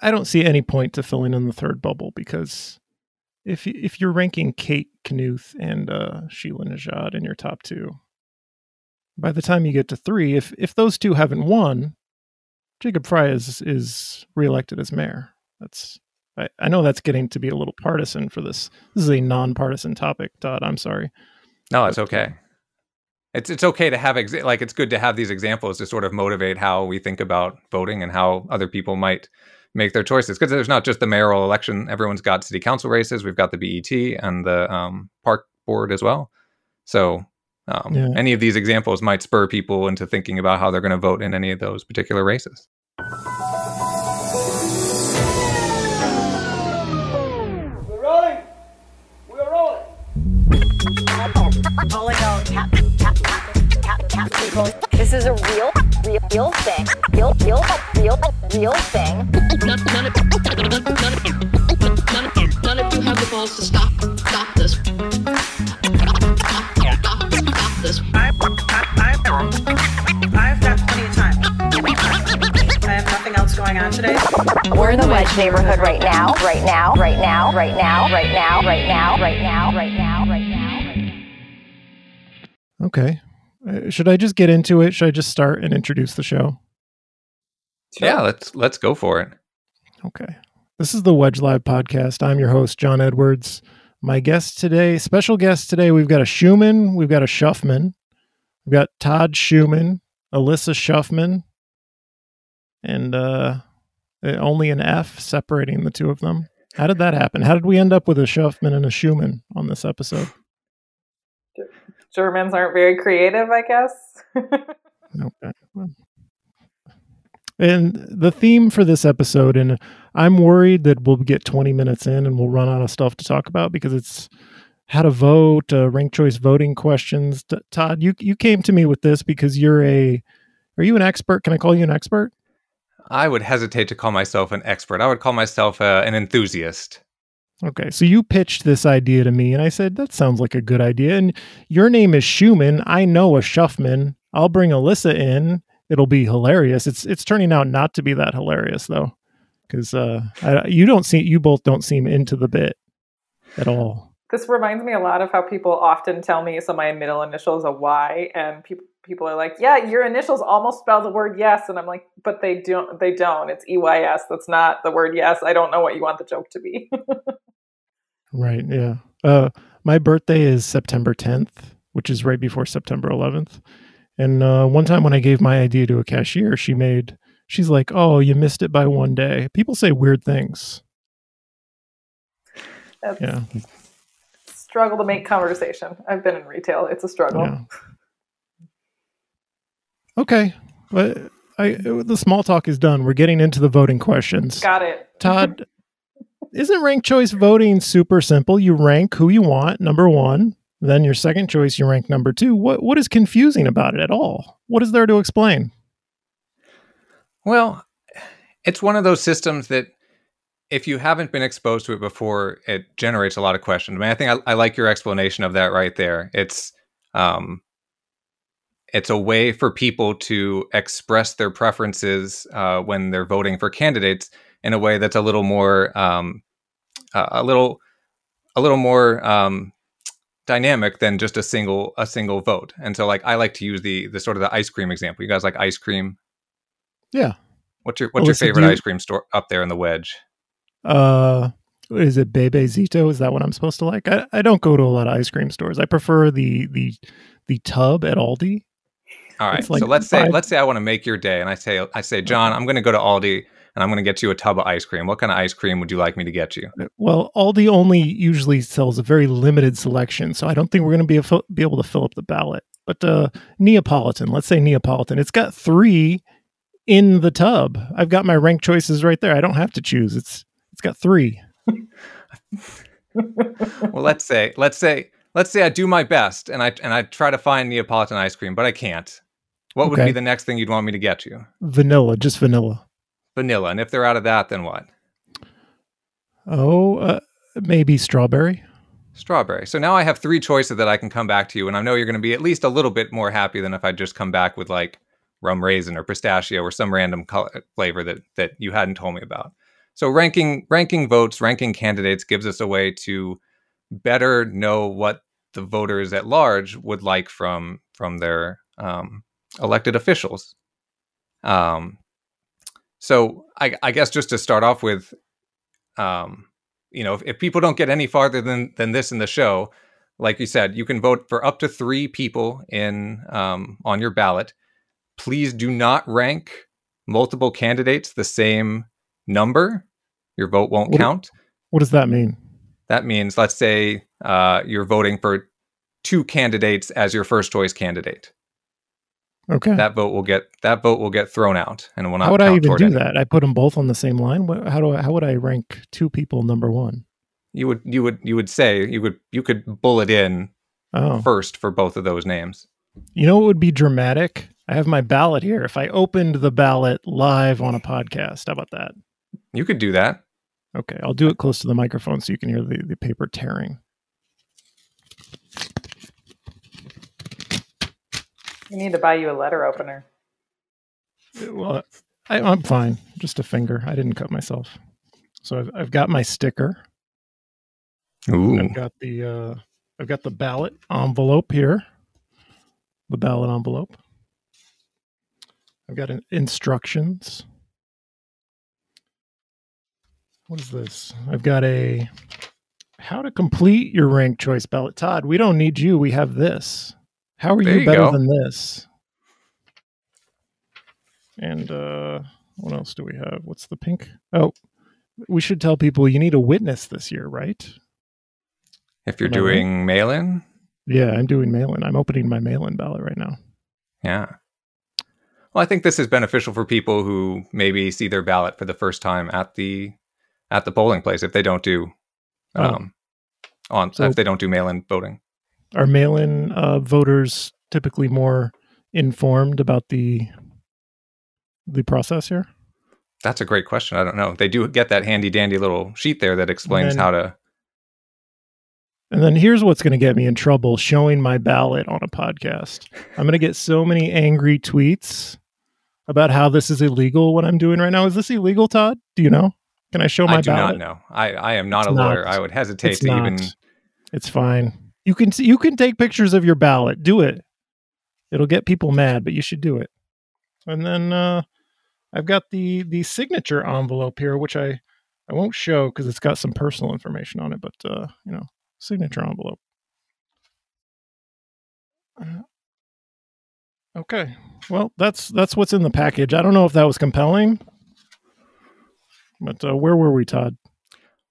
I don't see any point to filling in the third bubble because if if you're ranking Kate Knuth and uh, Sheila Nezhad in your top two, by the time you get to three, if if those two haven't won, Jacob Frey is is reelected as mayor. That's I, I know that's getting to be a little partisan for this. This is a non-partisan topic, Todd. I'm sorry. No, it's okay. It's it's okay to have exa- like it's good to have these examples to sort of motivate how we think about voting and how other people might make their choices because there's not just the mayoral election. Everyone's got city council races. We've got the BET and the um, park board as well. So um, yeah. any of these examples might spur people into thinking about how they're going to vote in any of those particular races this is a real, real, real thing. Real, real, real, real thing. None, none, of, none, none, none, none of you have the balls to stop, stop this. Of today. We're in the wedge neighborhood right now, right now, right now, right now, right now, right now, right now, right now, right now. Okay. Uh, should I just get into it? Should I just start and introduce the show? Yeah, let's let's go for it. Okay. This is the Wedge Live podcast. I'm your host, John Edwards. My guest today, special guest today, we've got a Schumann, we've got a Schuffman, we've got Todd Schumann, Alyssa Schuffman, and uh, only an F separating the two of them. How did that happen? How did we end up with a Schuffman and a Schumann on this episode? Germans aren't very creative, I guess. okay. And the theme for this episode, and I'm worried that we'll get 20 minutes in and we'll run out of stuff to talk about because it's how to vote, uh, ranked choice voting questions. T- Todd, you you came to me with this because you're a, are you an expert? Can I call you an expert? I would hesitate to call myself an expert. I would call myself uh, an enthusiast. Okay, so you pitched this idea to me, and I said that sounds like a good idea. And your name is Schumann. I know a Schuffman. I'll bring Alyssa in. It'll be hilarious. It's it's turning out not to be that hilarious though, because uh, you don't see you both don't seem into the bit at all. This reminds me a lot of how people often tell me so my middle initial is a Y, and people people are like, "Yeah, your initials almost spell the word yes," and I'm like, "But they don't. They don't. It's E Y S. That's not the word yes. I don't know what you want the joke to be." Right. Yeah. Uh, my birthday is September 10th, which is right before September 11th. And uh, one time when I gave my idea to a cashier, she made, she's like, oh, you missed it by one day. People say weird things. That's yeah. Struggle to make conversation. I've been in retail. It's a struggle. Yeah. Okay. But I, the small talk is done. We're getting into the voting questions. Got it. Todd, isn't ranked choice voting super simple? You rank who you want, number one. Then your second choice, you rank number two. What what is confusing about it at all? What is there to explain? Well, it's one of those systems that if you haven't been exposed to it before, it generates a lot of questions. I mean, I think I, I like your explanation of that right there. It's um, it's a way for people to express their preferences uh, when they're voting for candidates in a way that's a little more um, uh, a little a little more um, dynamic than just a single a single vote. And so like I like to use the the sort of the ice cream example. You guys like ice cream? Yeah. What's your what's your favorite you, ice cream store up there in the wedge? Uh is it Bebe Zito? Is that what I'm supposed to like? I, I don't go to a lot of ice cream stores. I prefer the the the tub at Aldi. All right. Like so let's five. say let's say I want to make your day and I say I say, John, I'm gonna go to Aldi and I'm going to get you a tub of ice cream. What kind of ice cream would you like me to get you? Well, Aldi only usually sells a very limited selection, so I don't think we're going to be, a, be able to fill up the ballot. But uh, Neapolitan, let's say Neapolitan, it's got three in the tub. I've got my rank choices right there. I don't have to choose. It's it's got three. well, let's say let's say let's say I do my best and I and I try to find Neapolitan ice cream, but I can't. What okay. would be the next thing you'd want me to get you? Vanilla, just vanilla vanilla. And if they're out of that, then what? Oh, uh, maybe strawberry. Strawberry. So now I have three choices that I can come back to you, and I know you're going to be at least a little bit more happy than if I just come back with like rum raisin or pistachio or some random color, flavor that that you hadn't told me about. so ranking ranking votes, ranking candidates gives us a way to better know what the voters at large would like from from their um, elected officials. Um, so I, I guess just to start off with, um, you know, if, if people don't get any farther than than this in the show, like you said, you can vote for up to three people in um, on your ballot. Please do not rank multiple candidates the same number. Your vote won't What count. What does that mean? That means, let's say uh, you're voting for two candidates as your first choice candidate. Okay. That vote will get that vote will get thrown out and will not. how would I even do any- that? I put them both on the same line. How do I, how would I rank two people number one? You would you would you would say you would you could bullet in Oh, first for both of those names. you know what would be dramatic? I have my ballot here. If I opened the ballot live on a podcast, how about that? You could do that. Okay, I'll do it close to the microphone so you can hear the, the paper tearing. We need to buy you a letter opener. Well, I, I'm fine. Just a finger. I didn't cut myself. So I've, I've got my sticker. Ooh. I've got the uh, I've got the ballot envelope here. The ballot envelope. I've got in- instructions. What is this? I've got a how to complete your ranked choice ballot. Todd, we don't need you. We have this. How are There you you better go. than this? And uh what else do we have? What's the pink? Oh, we should tell people you need a witness this year, right? If you're Am I right? doing mail-in, Yeah, I'm doing mail-in. I'm opening my mail-in ballot right now. yeah. Well, I think this is beneficial for people who maybe see their ballot for the first time at the at the polling place if they don't do Oh. um on So- if they don't do mail-in voting. Are mail-in uh, voters typically more informed about the the process here? That's a great question. I don't know. They do get that handy dandy little sheet there that explains then- how to And then here's what's going to get me in trouble showing my ballot on a podcast. I'm going to get so many angry tweets about how this is illegal what I'm doing right now. Is this illegal, Todd? Do you know? Can I show my I do ballot? not know. I, I am not It's a lawyer. I would hesitate to not. even It's fine. You can you can take pictures of your ballot. Do it. It'll get people mad, but you should do it. And then uh, I've got the the signature envelope here, which I I won't show because it's got some personal information on it. But uh, you know, signature envelope. Uh, Okay. Well, that's that's what's in the package. I don't know if that was compelling, but uh, where were we, Todd?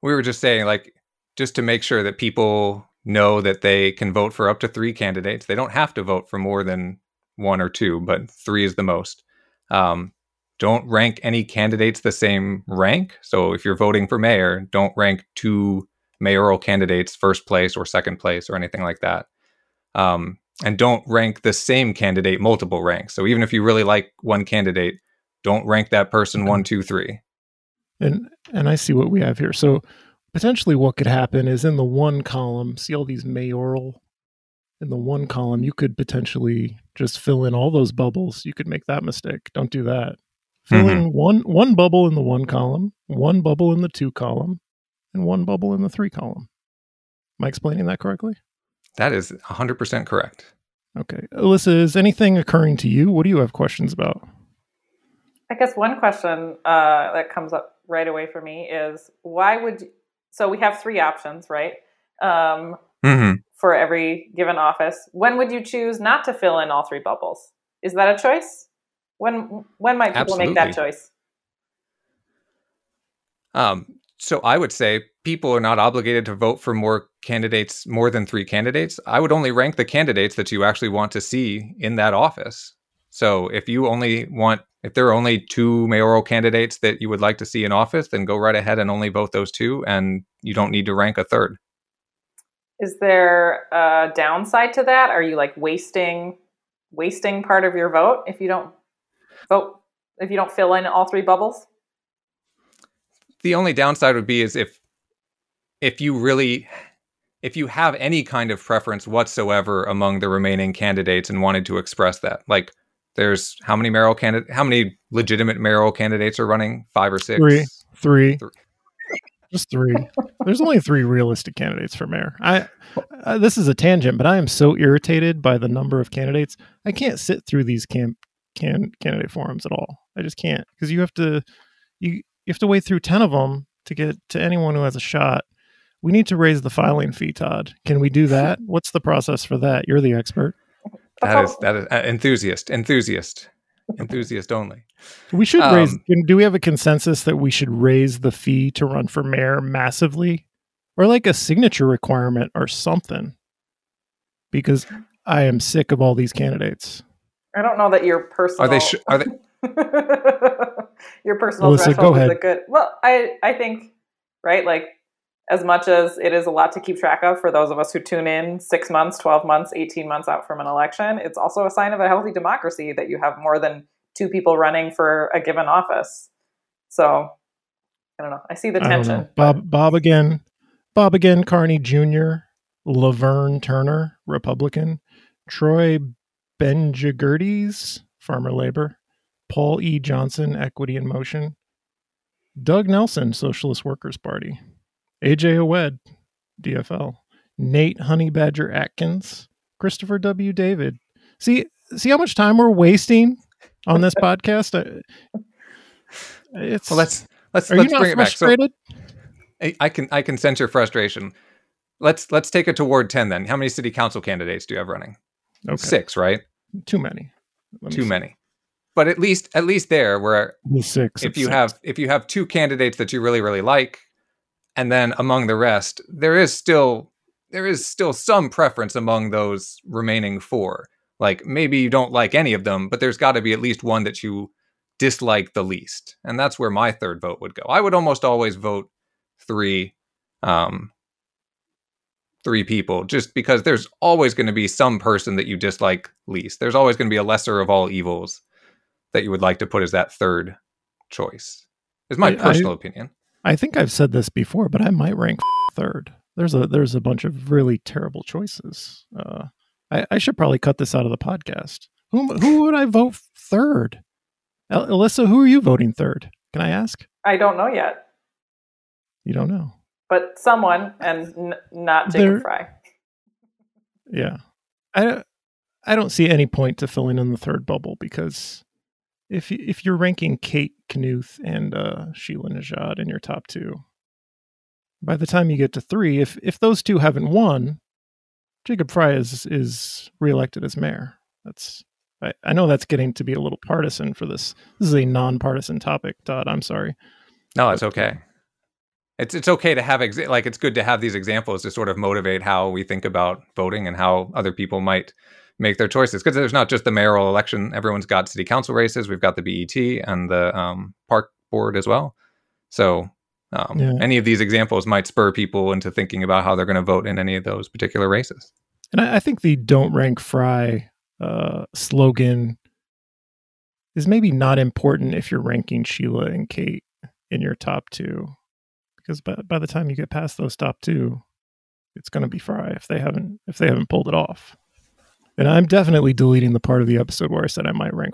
we were just saying like just to make sure that people know that they can vote for up to three candidates. They don't have to vote for more than one or two but three is the most. Um, don't rank any candidates the same rank. So if you're voting for mayor don't rank two mayoral candidates first place or second place or anything like that. Um, and don't rank the same candidate multiple ranks. So even if you really like one candidate don't rank that person one two three. And and I see what we have here. So potentially what could happen is in the one column, see all these mayoral in the one column, you could potentially just fill in all those bubbles. You could make that mistake. Don't do that. Fill Mhm. in one one bubble in the one column, one bubble in the two column, and one bubble in the three column. Am I explaining that correctly? that is 100% correct Okay. Alyssa, is anything occurring to you? What do you have questions about? I guess one question uh, that comes up right away for me is why would you, so we have three options, right? Um, hmm for every given office. When would you choose not to fill in all three bubbles? Is that a choice? When when might people make that choice? Um, so I would say people are not obligated to vote for more candidates, more than three candidates. I would only rank the candidates that you actually want to see in that office. So if you only want, if there are only two mayoral candidates that you would like to see in office, then go right ahead and only vote those two, and you don't need to rank a third. Is there a downside to that? Are you like wasting wasting part of your vote if you don't vote if you don't fill in all three bubbles? the only downside would be is if if you really if you have any kind of preference whatsoever among the remaining candidates and wanted to express that like there's how many mayoral candidate how many legitimate mayoral candidates are running five or six Three. Three. Three. Just three. There's only three realistic candidates for mayor. I uh, this is a tangent, but I am so irritated by the number of candidates. I can't sit through these camp can candidate forums at all. I just can't because you have to you you have to wait through ten of them to get to anyone who has a shot. We need to raise the filing fee, Todd. Can we do that? What's the process for that? You're the expert. That is that is uh, enthusiast, enthusiast, enthusiast only. We should raise. Um, can- Do we have a consensus that we should raise the fee to run for mayor massively, or like a signature requirement or something? Because I am sick of all these candidates. I don't know that your personal Are they? Sh- are they? your personal Melissa, threshold go is a good. Well, I I think right like as much as it is a lot to keep track of for those of us who tune in six months, twelve months, eighteen months out from an election, it's also a sign of a healthy democracy that you have more than two people running for a given office. So I don't know. I see the tension. Bob Bob again. Bob again. Carney Jr. Laverne Turner, Republican. Troy Benjegerdes, Farmer Labor. Paul E. Johnson, Equity in Motion. Doug Nelson, Socialist Workers Party. AJ Awed, DFL. Nate Honey Badger Atkins. Christopher W. David. See, see how much time we're wasting on this podcast. I- It's Well, let's let's are let's you not bring it back. So? I, can I can sense your frustration. Let's let's take it toward ten then. How many city council candidates do you have running? okay, Six, right? too many. Too see. many. But at least at least there, where six. if you six. have if you have two candidates that you really really like, and then among the rest, there is still there is still some preference among those remaining four. Like maybe you don't like any of them, but there's got to be at least one that you dislike the least, and that's where my third vote would go. I would almost always vote three, um, three people, just because there's always going to be some person that you dislike least. There's always going to be a lesser of all evils that you would like to put as that third choice. Is my I- I- personal opinion. I think I've said this before, but I might rank third. There's a there's a bunch of really terrible choices. Uh, I, I should probably cut this out of the podcast. Who who would I vote third? El- Alyssa, who are you voting third? Can I ask? I don't know yet, You don't know. but someone and n- not There- Jacob Frey. Yeah, I I don't see any point to filling in the third bubble because if if you're ranking Kate Knuth and uh, Sheila Nezhad in your top two, by the time you get to three, if if those two haven't won, Jacob Frey is is reelected as mayor. That's I, I know that's getting to be a little partisan for this. This is a nonpartisan topic, Todd. I'm sorry. No, it's okay. It's it's okay to have exa- like it's good to have these examples to sort of motivate how we think about voting and how other people might make their choices. Because there's not just the mayoral election; everyone's got city council races. We've got the BET and the um, park board as well. So um, Yeah. any of these examples might spur people into thinking about how they're going to vote in any of those particular races. And I, I think the "Don't Rank Frey" uh, slogan is maybe not important if you're ranking Sheila and Kate in your top two, because by, by the time you get past those top two, it's going to be Frey if they haven't if they haven't pulled it off. And I'm definitely deleting the part of the episode where I said I might rank.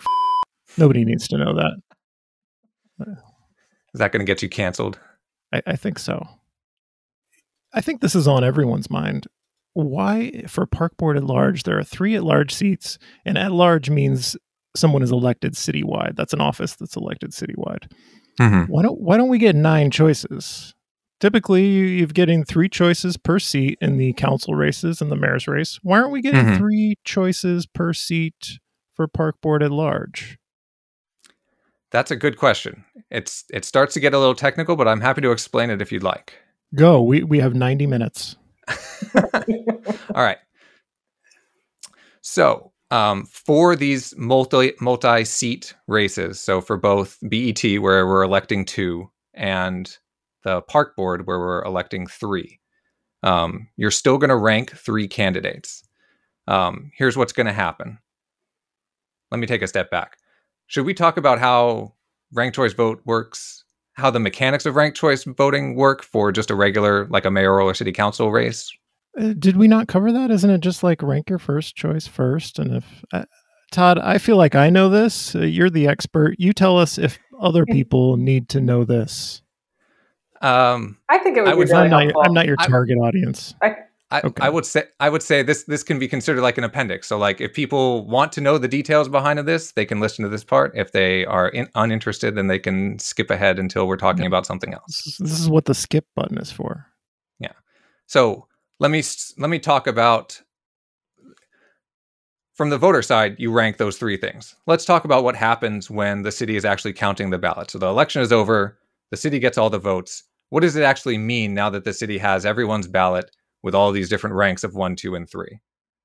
Nobody needs to know that. Is that going to get you canceled? I, I think so. I think this is on everyone's mind. Why, for park board at large, there are three at large seats, and at large means someone is elected citywide. That's an office that's elected citywide. Mm-hmm. Why don't Why don't we get nine choices? Typically, you're getting three choices per seat in the council races and the mayor's race. Why aren't we getting Mhm. three choices per seat for park board at large? That's a good question. It's it starts to get a little technical, but I'm happy to explain it if you'd like. Go. We we have ninety minutes. All right. So, um, for these multi multi seat races, so for both BET where we're electing two and the park board where we're electing three, um, you're still going to rank three candidates. Um, here's what's going to happen. Let me take a step back. Should we talk about how ranked choice vote works? How the mechanics of ranked choice voting work for just a regular, like a mayoral or city council race? Uh, did we not cover that? Isn't it just like rank your first choice first? And if uh, Todd, I feel like I know this. Uh, you're the expert. You tell us if other people need to know this. Um, I think it would I be really I'm, not, helpful. I'm not your I- target audience. I, Okay. I would say I would say this this can be considered like an appendix. So like if people want to know the details behind of this, they can listen to this part. If they are in, uninterested, then they can skip ahead until we're talking Yeah. about something else. This is, what the skip button is for. Yeah. So let me let me talk about from the voter side. You rank those three things. Let's talk about what happens when the city is actually counting the ballot. So the election is over. The city gets all the votes. What does it actually mean now that the city has everyone's ballot with all these different ranks of one, two, and three?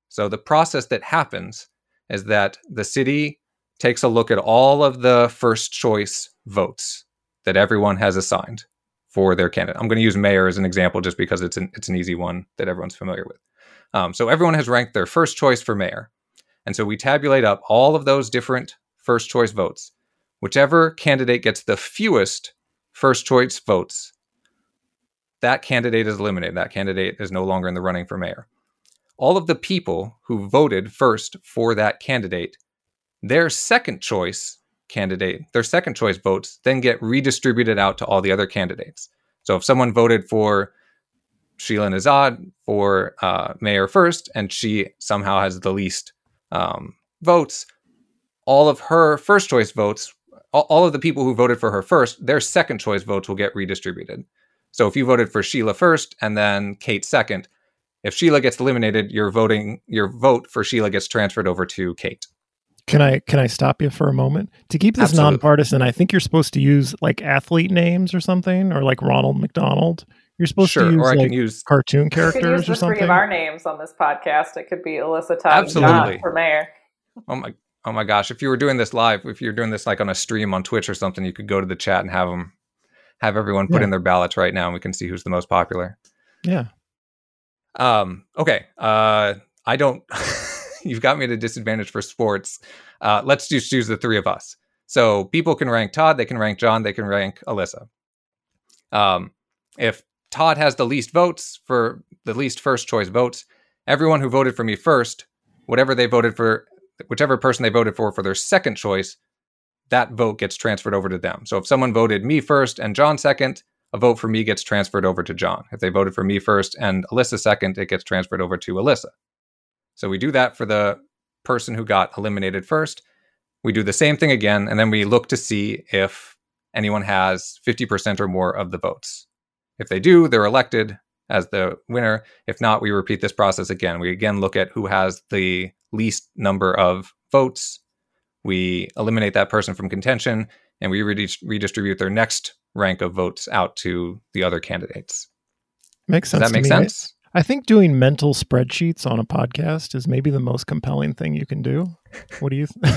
So the process that happens is that the city takes a look at all of the first choice votes that everyone has assigned for their candidate. I'm going to use mayor as an example just because it's an it's an easy one that everyone's familiar with. Um, so everyone has ranked their first choice for mayor, and so we tabulate up all of those different first choice votes. Whichever candidate gets the fewest first choice votes, that candidate is eliminated. That candidate is no longer in the running for mayor. All of the people who voted first for that candidate, their second choice candidate, their second choice votes then get redistributed out to all the other candidates. So if someone voted for Sheila Nezhad for uh, mayor first, and she somehow has the least um, votes, all of her first choice votes, all, all of the people who voted for her first, their second choice votes will get redistributed. So if you voted for Sheila first and then Kate second, if Sheila gets eliminated, your voting your vote for Sheila gets transferred over to Kate. Can I can I stop you for a moment to keep this Absolutely. nonpartisan? I think you're supposed to use like athlete names or something, or like Ronald McDonald. You're supposed Sure, to use or I like can use cartoon You could use characters the or three of our names on this podcast. It could be Alyssa Todd and John Absolutely. for mayor. Oh my oh my gosh! If you were doing this live, if you're doing this like on a stream on Twitch or something, you could go to the chat and have them have everyone put Yeah. in their ballots right now, and we can see who's the most popular. yeah, Um, okay. Uh, I don't. you've got me at a disadvantage for sports. Uh, let's just choose the three of us. So people can rank Todd, they can rank John, they can rank Alyssa. Um, if Todd has the least votes for the least first choice votes, everyone who voted for me first, whatever they voted for, whichever person they voted for for their second choice, that vote gets transferred over to them. So if someone voted me first and John second, a vote for me gets transferred over to John. If they voted for me first and Alyssa second, it gets transferred over to Alyssa. So we do that for the person who got eliminated first. We do the same thing again, and then we look to see if anyone has 50% or more of the votes. If they do, they're elected as the winner. If not, we repeat this process again. We again look at who has the least number of votes. We eliminate that person from contention, and we redis- redistribute their next rank of votes out to the other candidates. makes Does sense. that make to me. sense? I think doing mental spreadsheets on a podcast is maybe the most compelling thing you can do. What do you? Th-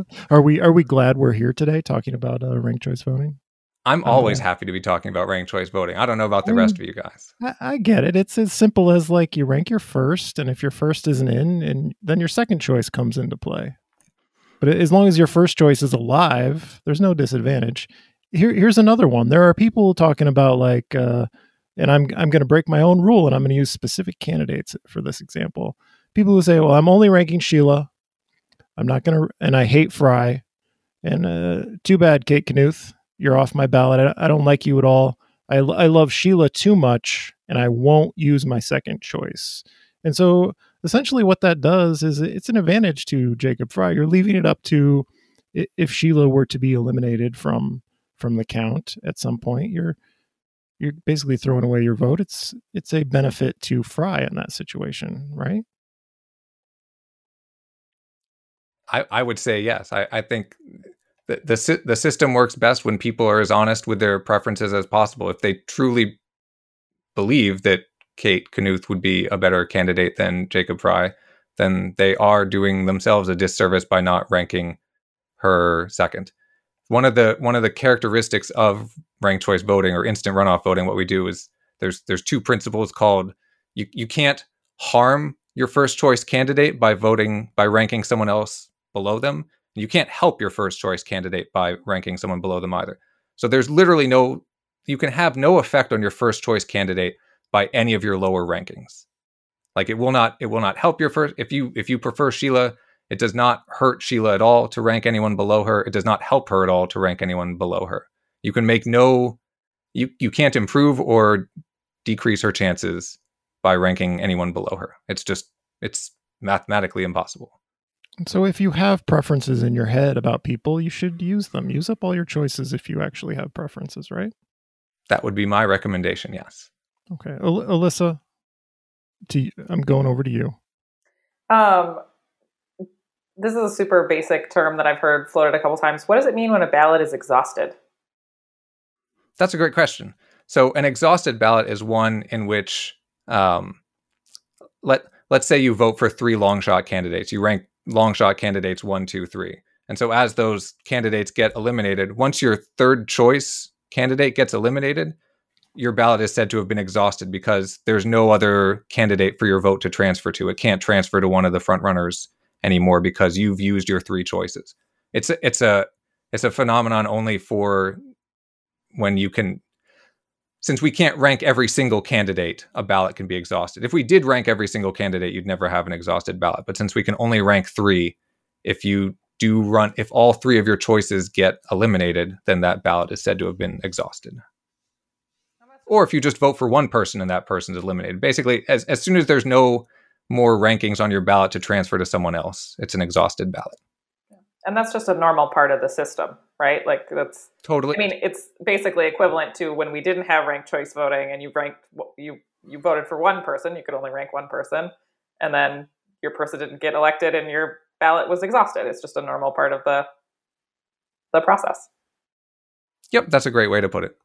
are we are we glad we're here today talking about uh, ranked choice voting? I'm Oh, always yeah. happy to be talking about ranked choice voting. I don't know about the Mm. rest of you guys. I, I get it. It's as simple as like you rank your first, and if your first isn't in, and then your second choice comes into play. But as long as your first choice is alive, there's no disadvantage. Here, here's another one. There are people talking about like, uh, and I'm I'm going to break my own rule, and I'm going to use specific candidates for this example. People who say, "Well, I'm only ranking Sheila. I'm not going to," and I hate Frey, and uh, too bad, Kate Knuth, you're off my ballot. I, don't like you at all. I, I love Sheila too much and I won't use my second choice. And so essentially what that does is it's an advantage to Jacob Frey. You're leaving it up to if Sheila were to be eliminated from from the count at some point, you're you're basically throwing away your vote. It's it's a benefit to Frey in that situation, right? I, I would say yes. I, I think the, the system works best when people are as honest with their preferences as possible. If they truly believe that Kate Knuth would be a better candidate than Jacob Frey, then they are doing themselves a disservice by not ranking her second. One of the one of the characteristics of ranked choice voting or instant runoff voting, what we do is there's there's two principles called you you can't harm your first choice candidate by voting by ranking someone else below them. You can't help your first choice candidate by ranking someone below them either. So there's literally no you can have no effect on your first choice candidate by any of your lower rankings. Like it will not it will not help your first if you if you prefer Sheila, it does not hurt Sheila at all to rank anyone below her. It does not help her at all to rank anyone below her. You can make no you you can't improve or decrease her chances by ranking anyone below her. It's just it's mathematically impossible. So if you have preferences in your head about people, you should use them. Use up all your choices if you actually have preferences, right? That would be my recommendation, yes. Okay. Al- Alyssa, to y- I'm going over to you. Um, this is a super basic term that I've heard floated a couple times. What does it mean when a ballot is exhausted? That's a great question. So an exhausted ballot is one in which um, let let's say you vote for three long shot candidates. You rank long shot candidates one, two, three. And so as those candidates get eliminated, once your third choice candidate gets eliminated, your ballot is said to have been exhausted because there's no other candidate for your vote to transfer to. It can't transfer to one of the front runners anymore because you've used your three choices. It's a, it's a it's a phenomenon only for when you can since we can't rank every single candidate, a ballot can be exhausted. If we did rank every single candidate, you'd never have an exhausted ballot. But since we can only rank three, if you do run, if all three of your choices get eliminated, then that ballot is said to have been exhausted. Or if you just vote for one person and that person's eliminated. Basically, as, as soon as there's no more rankings on your ballot to transfer to someone else, it's an exhausted ballot. And that's just a normal part of the system, right? Like that's Totally. I mean, it's basically equivalent to when we didn't have ranked choice voting, and you ranked you you voted for one person, you could only rank one person, and then your person didn't get elected, and your ballot was exhausted. It's just a normal part of the the process. yep, that's a great way to put it.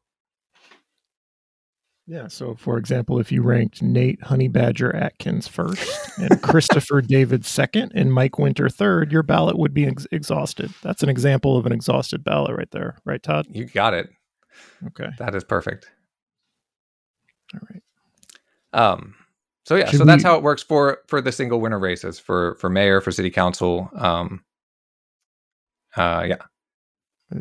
Yeah. So, for example, if you ranked Nate Honey Badger Atkins first and Christopher David second and Mike Winter third, your ballot would be ex- exhausted. That's an example of an exhausted ballot right there. Right, Todd? You got it. Okay. That is perfect. All right. Um, so yeah, Should so that's we- how it works for for the single winner races for for mayor, for city council. Um, uh, yeah,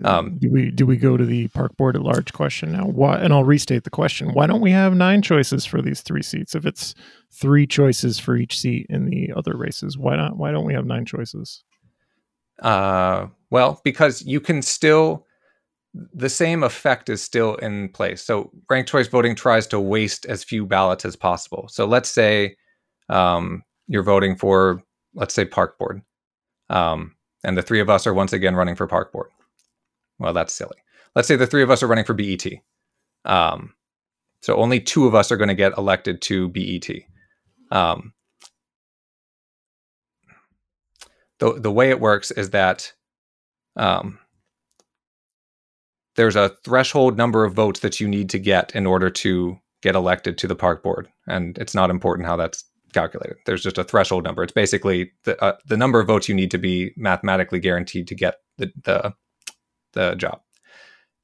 Um, do we do we go to the park board at large question now? Why? And I'll restate the question. Why don't we have nine choices for these three seats? If it's three choices for each seat in the other races, why not? Why don't we have nine choices? Uh, well, because you can still the same effect is still in place. So ranked choice voting tries to waste as few ballots as possible. So let's say um, you're voting for let's say park board, um, and the three of us are once again running for park board. Well, that's silly. Let's say the three of us are running for BET. Um, so only two of us are going to get elected to BET. Um, the the way it works is that um, there's a threshold number of votes that you need to get in order to get elected to the park board, and it's not important how that's calculated. There's just a threshold number. It's basically the uh, the number of votes you need to be mathematically guaranteed to get the the the job.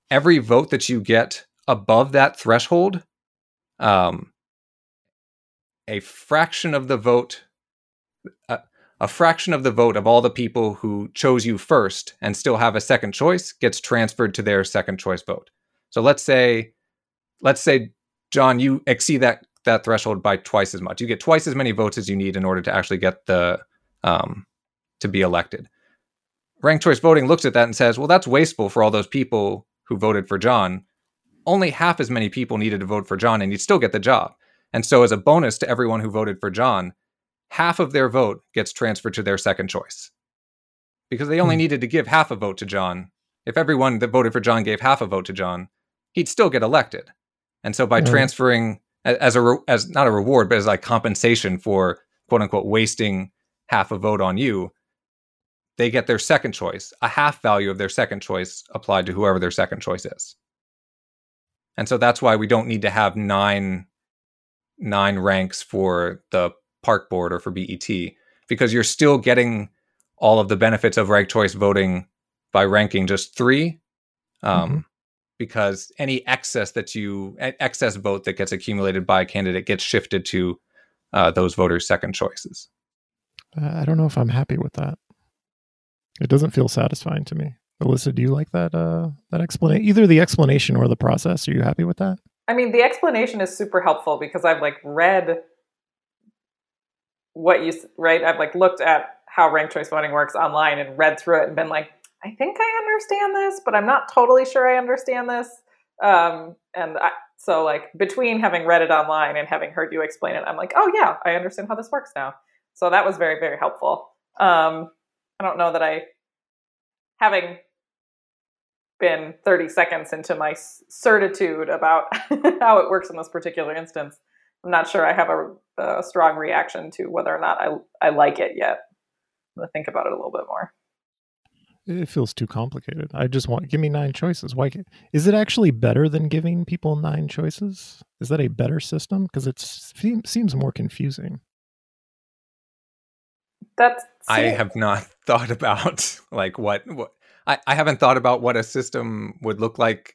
Every vote that you get above that threshold, um, a fraction of the vote, a, a fraction of the vote of all the people who chose you first and still have a second choice gets transferred to their second choice vote. So let's say, let's say, John, you exceed that that threshold by twice as much. You get twice as many votes as you need in order to actually get the um, to be elected ranked choice voting looks at that and says, well, that's wasteful for all those people who voted for John. Only half as many people needed to vote for John, and you'd still get the job. And so, as a bonus to everyone who voted for John, half of their vote gets transferred to their second choice because they only Hmm. needed to give half a vote to John. If everyone that voted for John gave half a vote to John, he'd still get elected. And so, by Right. transferring as a re- as not a reward, but as like compensation for quote unquote wasting half a vote on you, they get their second choice, a half value of their second choice applied to whoever their second choice is. And so that's why we don't need to have nine nine ranks for the park board or for BET because you're still getting all of the benefits of ranked choice voting by ranking just 3 um, Mhm. because any excess that you excess vote that gets accumulated by a candidate gets shifted to uh, those voters' second choices. Uh, I don't know if I'm happy with that. It doesn't feel satisfying to me. Alyssa, do you like that uh, that explanation? Either the explanation or the process. Are you happy with that? I mean, the explanation is super helpful because I've like read what you right. I've like looked at how ranked choice voting works online and read through it and been like, I think I understand this, but I'm not totally sure I understand this. Um, and I, so, like, between having read it online and having heard you explain it, I'm like, oh, yeah, I understand how this works now. So that was very, very helpful. Um, I don't know that I, having been 30 seconds into my certitude about how it works in this particular instance, I'm not sure I have a, a strong reaction to whether or not I, I like it yet. I'm think about it a little bit more. It feels too complicated. I just want give me nine choices. Why is it actually better than giving people nine choices? Is that a better system? Because it seems more confusing. That's I have not thought about like what what I, I haven't thought about what a system would look like.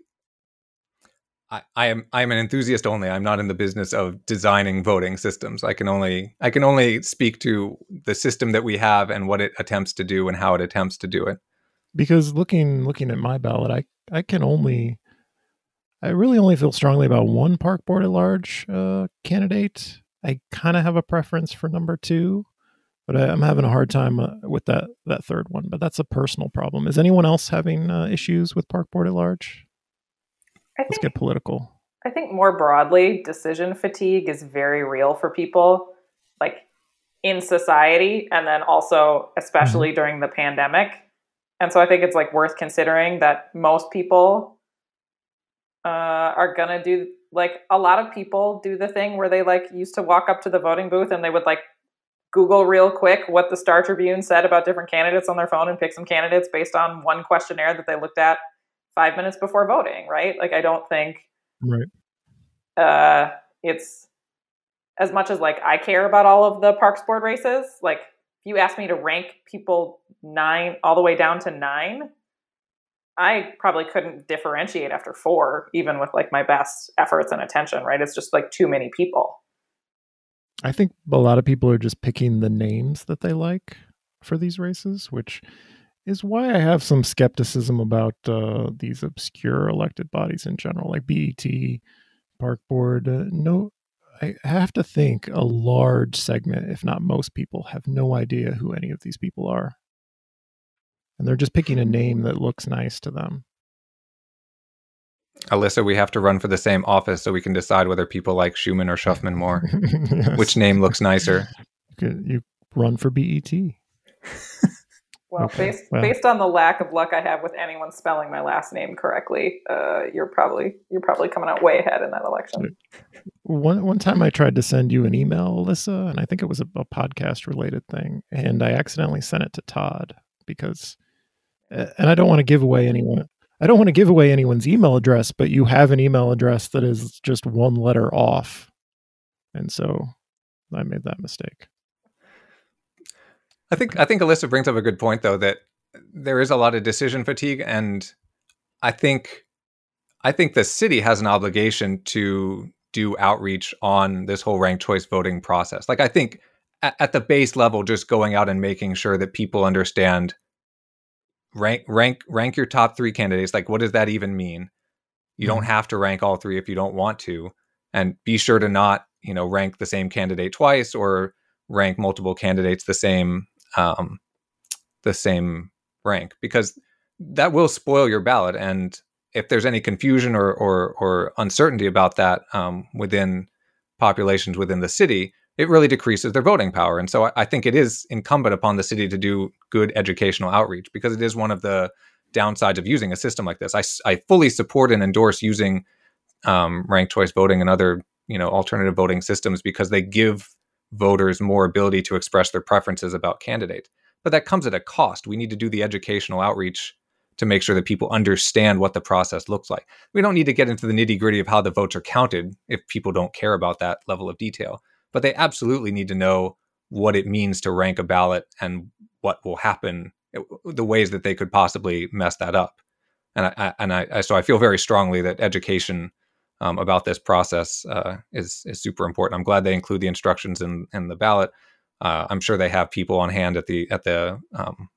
I, I am I am an enthusiast only. I'm not in the business of designing voting systems. I can only I can only speak to the system that we have and what it attempts to do and how it attempts to do it because looking looking at my ballot, I I can only I really only feel strongly about one park board at large uh, candidate. I kind of have a preference for number two, but I, am having a hard time uh, with that that third one. But that's a personal problem. Is anyone else having uh, issues with park board at large? Think, Let's get political. I think more broadly, decision fatigue is very real for people, like in society, and then also especially mm-hmm. during the pandemic and so I think it's like worth considering that most people uh, are gonna do like a lot of people do the thing where they like used to walk up to the voting booth and they would like Google real quick what the Star Tribune said about different candidates on their phone and pick some candidates based on one questionnaire that they looked at five minutes before voting, right? Like I don't think right. uh, it's as much as like I care about all of the Parks Board races, like if you ask me to rank people nine all the way down to nine, I probably couldn't differentiate after four, even with like my best efforts and attention, right? It's just like too many people. I think a lot of people are just picking the names that they like for these races, which is why I have some skepticism about uh, these obscure elected bodies in general, like BET, Park Board. Uh, no, I have to think a large segment, if not most people, have no idea who any of these people are. And they're just picking a name that looks nice to them. Alyssa, we have to run for the same office so we can decide whether people like Schumann or Schuffman more. yes. Which name looks nicer? You run for BET. Well, okay. based well. based on the lack of luck I have with anyone spelling my last name correctly, uh, you're probably you're probably coming out way ahead in that election. One one time I tried to send you an email, Alyssa, and I think it was a, a podcast related thing, and I accidentally sent it to Todd because, and I don't want to give away anyone. I don't want to give away anyone's email address, but you have an email address that is just one letter off, and so I made that mistake. I think I think Alyssa brings up a good point though that there is a lot of decision fatigue and I think I think the city has an obligation to do outreach on this whole ranked choice voting process. Like I think at, at the base level just going out and making sure that people understand rank rank rank your top 3 candidates like what does that even mean? You mm-hmm. don't have to rank all 3 if you don't want to and be sure to not, you know, rank the same candidate twice or rank multiple candidates the same um, the same rank because that will spoil your ballot. And if there's any confusion or or, or uncertainty about that um, within populations within the city, it really decreases their voting power. And so I, I, think it is incumbent upon the city to do good educational outreach because it is one of the downsides of using a system like this. I, I fully support and endorse using um, ranked choice voting and other you know alternative voting systems because they give voters more ability to express their preferences about candidates. But that comes at a cost. We need to do the educational outreach to make sure that people understand what the process looks like. We don't need to get into the nitty gritty of how the votes are counted if people don't care about that level of detail. But they absolutely need to know what it means to rank a ballot and what will happen, eh, the ways that they could possibly mess that up. And I, and I, so I feel very strongly that education um, about this process uh, is is super important. I'm glad they include the instructions in in the ballot. Uh, I'm sure they have people on hand at the at the um,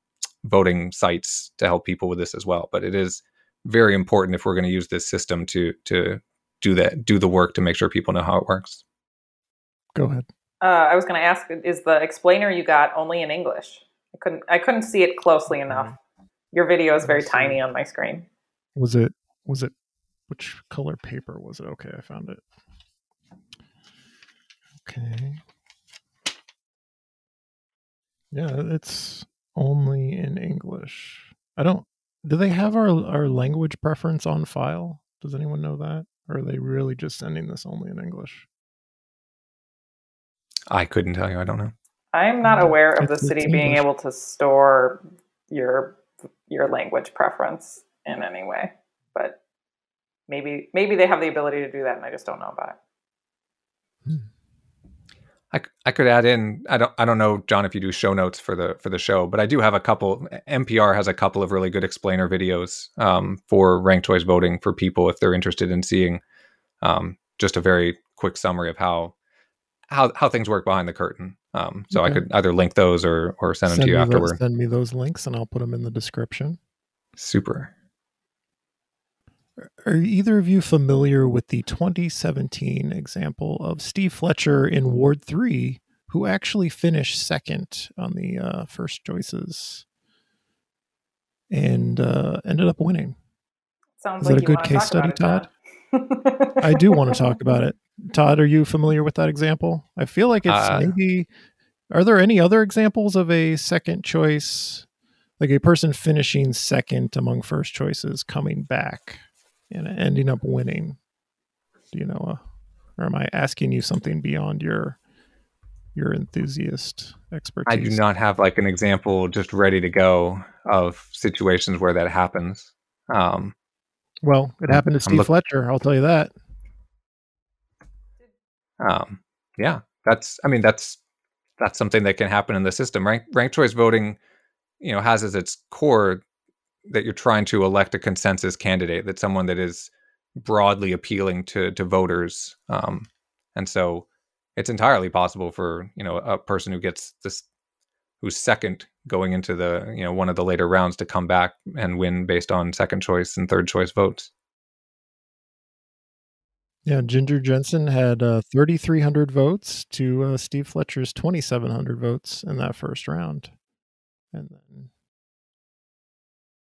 voting sites to help people with this as well. But it is very important if we're going to use this system to to do that do the work to make sure people know how it works. Go ahead. Uh, I was going to ask: Is the explainer you got only in English? I couldn't I couldn't see it closely enough. Your video is very tiny on my screen. Was it was it which color paper was it? Okay, I found it. Okay. Yeah, it's only in English. I don't do they have our our language preference on file? Does anyone know that? Or are they really just sending this only in English? I couldn't tell you. I don't know. I'm not aware of the city it's being able to store your your language preference in any way, but maybe maybe they have the ability to do that, and I just don't know about it. I, c- I could add in. I don't I don't know, John, if you do show notes for the for the show, but I do have a couple. NPR has a couple of really good explainer videos um, for ranked choice voting for people if they're interested in seeing um, just a very quick summary of how how how things work behind the curtain. Um, so I could either link those or or send them to you me those, afterward. send me those links and I'll put them in the description. Super. Are either of you familiar with the 2017 example of Steve Fletcher in Ward 3, who actually finished second on the uh, first choices and uh, ended up winning? Sounds Is that a good case study, Todd. I do want to talk about it. Todd, are you familiar with that example? I feel like it's Uh, maybe. Are there any other examples of a second choice, like a person finishing second among first choices, coming back and ending up winning? Do you know, uh, or am I asking you something beyond your your enthusiast expertise? I do not have like an example just ready to go of situations where that happens. Um, Well, it happened to Steve look- Fletcher. I'll tell you that. Um, yeah, that's. I mean, that's that's something that can happen in the system. Rank ranked choice voting, you know, has as its core that you're trying to elect a consensus candidate, that someone that is broadly appealing to to voters, um, and so it's entirely possible for you know a person who gets this who's second going into the you know one of the later rounds to come back and win based on second choice and third choice votes. Yeah, Ginger Jentzen had uh, 3,300 votes to uh, Steve Fletcher's 2,700 votes in that first round. And then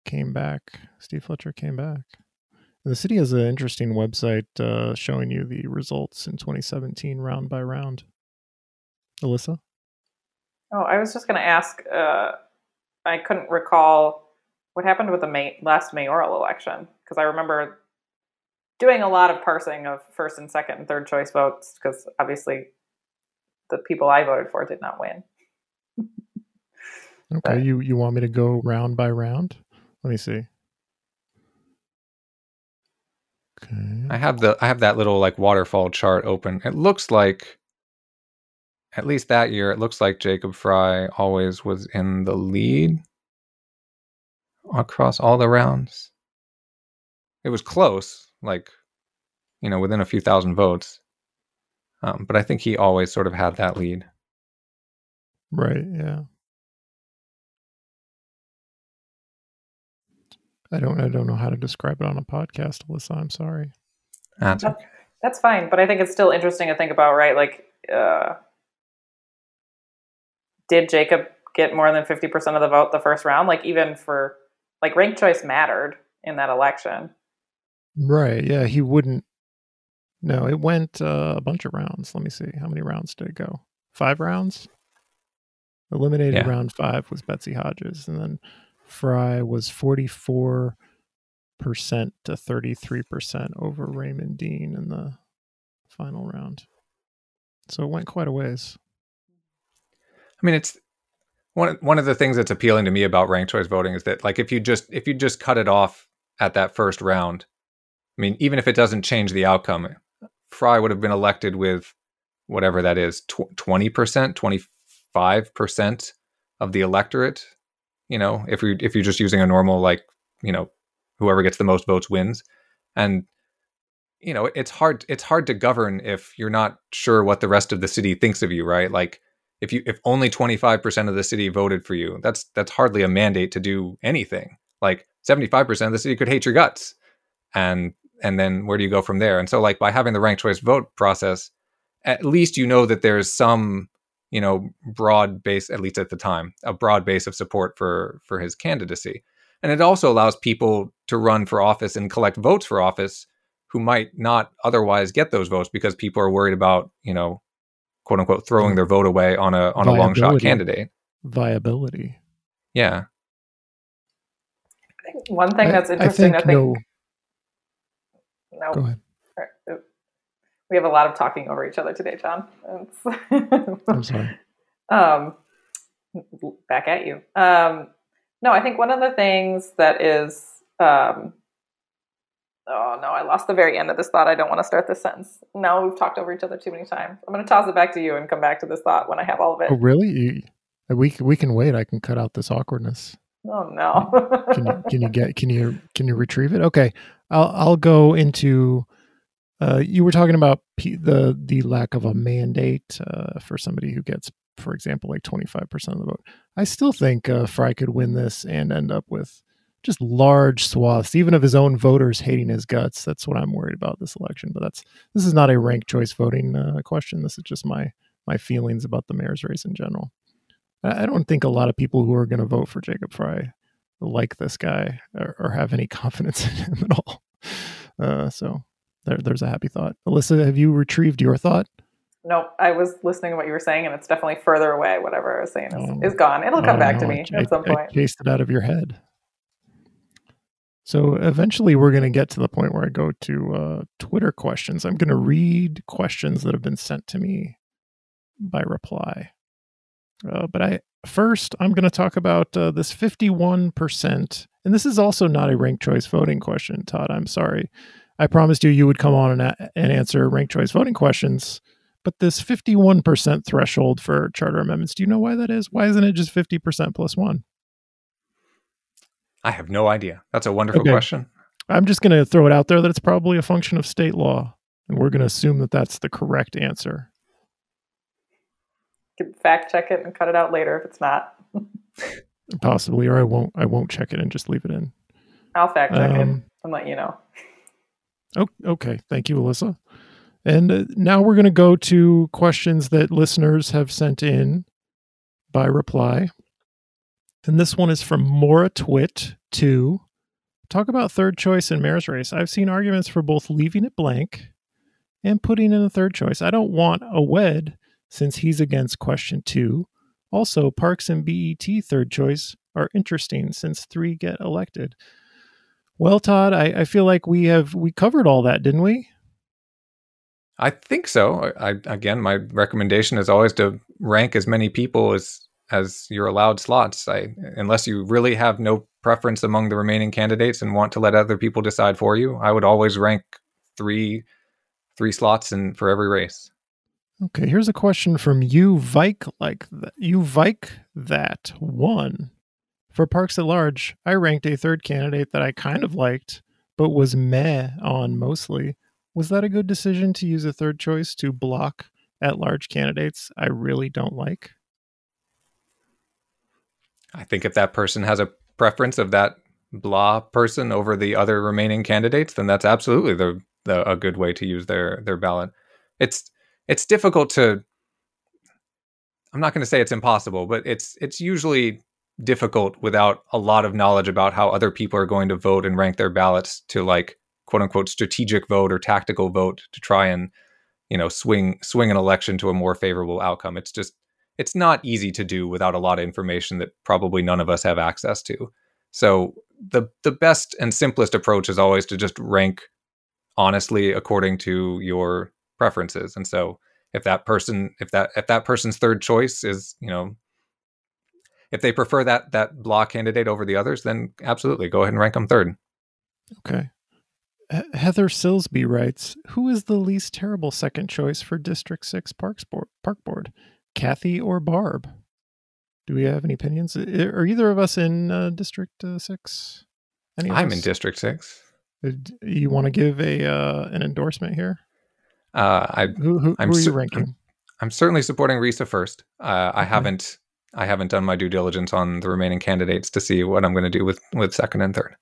came back. Steve Fletcher came back. And the city has an interesting website uh, showing you the results in 2017 round by round. Alyssa? Oh, I was just going to ask. Uh, I couldn't recall what happened with the May- last mayoral election because I remember doing a lot of parsing of first and second and third choice votes because obviously the people I voted for did not win. Okay, But- you, you want me to go round by round? Let me see. Okay. I have the I have that little like waterfall chart open. It looks like at least that year it looks like Jacob Frey always was in the lead across all the rounds. It was close, like you know, within a few thousand votes. Um, but I think he always sort of had that lead. Right, yeah. I don't I don't know how to describe it on a podcast, Alyssa. I'm sorry. That's That's- That's fine, but I think it's still interesting to think about, right? Like, uh, did Jacob get more than 50% of the vote the first round? Like, even for, like, rank choice mattered in that election. Right, yeah, he wouldn't No, it went uh, a bunch of rounds. Let me see. How many rounds did it go? 5 rounds? Eliminated Yeah. round 5 was Betsy Hodges and then Frey was 44% to 33% over Raymond Dehn in the final round. So it went quite a ways. I mean, it's one one of the things that's appealing to me about ranked choice voting is that like if you just if you just cut it off at that first round, I mean, even if it doesn't change the outcome, Frey would have been elected with whatever that is, twenty percent, twenty five percent of the electorate. You know, if you if you're just using a normal like you know whoever gets the most votes wins, and you know it's hard it's hard to govern if you're not sure what the rest of the city thinks of you, right? Like if you if only 25% of the city voted for you that's that's hardly a mandate to do anything like 75% of the city could hate your guts and and then where do you go from there and so like by having the ranked choice vote process at least you know that there's some you know broad base at least at the time a broad base of support for for his candidacy and it also allows people to run for office and collect votes for office who might not otherwise get those votes because people are worried about you know quote unquote throwing mm-hmm. their vote away on a on a long shot candidate Viability. yeah I think one thing I- that's interesting. I think, no. No, Go ahead. we have a lot of talking over each other today, John. I'm sorry. um, back at you. Um, no, I think one of the things that is, um, oh no, I lost the very end of this thought. I don't want to start this sentence. No, we've talked over each other too many times. I'm going to toss it back to you and come back to this thought when I have all of it. Oh, really? We we can wait. I can cut out this awkwardness. Oh no. Can you can you get can you can you retrieve it? Okay, I'll I'll go into. Uh, you were talking about P, the the lack of a mandate uh, for somebody who gets, for example, like twenty five percent of the vote. I still think uh, Frey could win this and end up with just large swaths, even of his own voters hating his guts. That's what I'm worried about this election. But that's this is not a ranked choice voting uh, question. This is just my my feelings about the mayor's race in general. I I don't think a lot of people who are going to vote for Jacob Frey like this guy or, or have any confidence in him at all. Uh, so there, there's a happy thought. Alyssa, have you retrieved your thought? nope. I was listening to what you were saying, and it's definitely further away. Whatever I was saying is, Oh. is gone. It'll come Oh, back to me I- at some I- I point. chased it out of your head. So eventually, we're going to get to the point where I go to uh, Twitter questions. I'm going to read questions that have been sent to me by reply. Uh, but I first, I'm going to talk about uh, this 51%. And this is also not a ranked choice voting question, Todd. I'm sorry. I promised you you would come on and, a- and answer ranked choice voting questions. But this 51% threshold for charter amendments, do you know why that is? Why isn't it just 50% plus one? i have no idea that's a wonderful Okay. question I'm just going to throw it out there that it's probably a function of state law. And we're going to assume that that's the correct answer. Could fact check it and cut it out later if it's not. Possibly, or I won't. I won't check it and just leave it in. I'll fact check it Um, and let you know. Oh, okay. Thank you, Alyssa. And uh, now we're going to go to questions that listeners have sent in by reply. And this one is from Mora Twit to talk about third choice in mayor's race. I've seen arguments for both leaving it blank and putting in a third choice. I don't want Awed since he's against question two. Also, Parks and BET third choice are interesting since three get elected. Well, Todd, I, I feel like we have we covered all that, didn't we? I think so. I, again, my recommendation is always to rank as many people as as your allowed slots. I unless you really have no preference among the remaining candidates and want to let other people decide for you, I would always rank three three slots in for every race. Okay, here's a question from you, Vike. Like th- you, Vike. That one for Parks at Large. I ranked a third candidate that I kind of liked, but was meh on mostly. Was that a good decision to use a third choice to block at large candidates I really don't like? I think if that person has a preference of that blah person over the other remaining candidates, then that's absolutely the, the a good way to use their their ballot. It's it's difficult to I'm not going to say it's impossible, but it's it's usually difficult without a lot of knowledge about how other people are going to vote and rank their ballots to like quote unquote strategic vote or tactical vote to try and you know swing swing an election to a more favorable outcome. It's just it's not easy to do without a lot of information that probably none of us have access to. So the the best and simplest approach is always to just rank honestly according to your preferences. And so if that person if that if that person's third choice is, you know, if they prefer that that blah candidate over the others, then absolutely go ahead and rank them third. Okay. Heather Silsby writes, "Who is the least terrible second choice for District Six Parks Board, Park Board, Kathy or Barb?" Do we have any opinions? Are either of us in uh, District uh, Six? I'm in? District Six. Uh, You want to give a uh, an endorsement here? Uh, I Who who, I'm who are you cer- I'm- I'm certainly supporting Risa first. Uh, I Okay. haven't I haven't done my due diligence on the remaining candidates to see what I'm going to do with with second and third.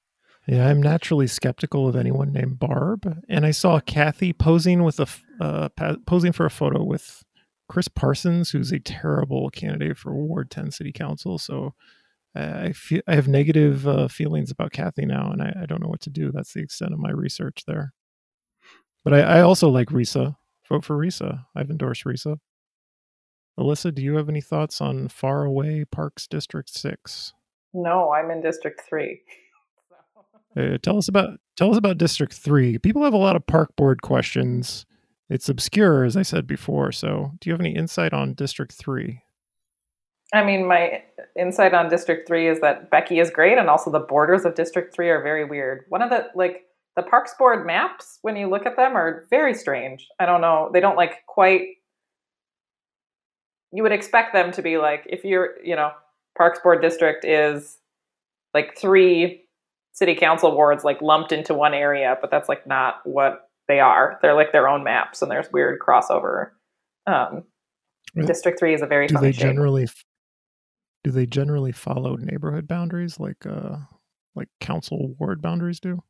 Yeah, I'm naturally skeptical of anyone named Barb, and I saw Kathy posing with a uh, posing for a photo with Chris Parsons, who's a terrible candidate for Ward 10 City Council. So I feel I have negative uh, feelings about Kathy now, and I, I, don't know what to do. That's the extent of my research there. But I, I also like Risa. Vote for Risa. I've endorsed Risa. Alyssa, do you have any thoughts on Faraway Parks District Six? No, I'm in District Three. Uh, tell us about tell us about District Three. People have a lot of park board questions. It's obscure, as I said before. So, do you have any insight on District Three? I mean, my insight on District 3 is that Becky is great, and also the borders of District 3 are very weird. One of the, like, the Parks Board maps, when you look at them, are very strange. I don't know. They don't, like, quite. You would expect them to be like, if you're, you know, Parks Board District is like three city council wards, like, lumped into one area, but that's, like, not what they are. They're, like, their own maps, and there's weird crossover. Um, District 3 is a very Do they shape. generally do they generally follow neighborhood boundaries like uh like council ward boundaries do?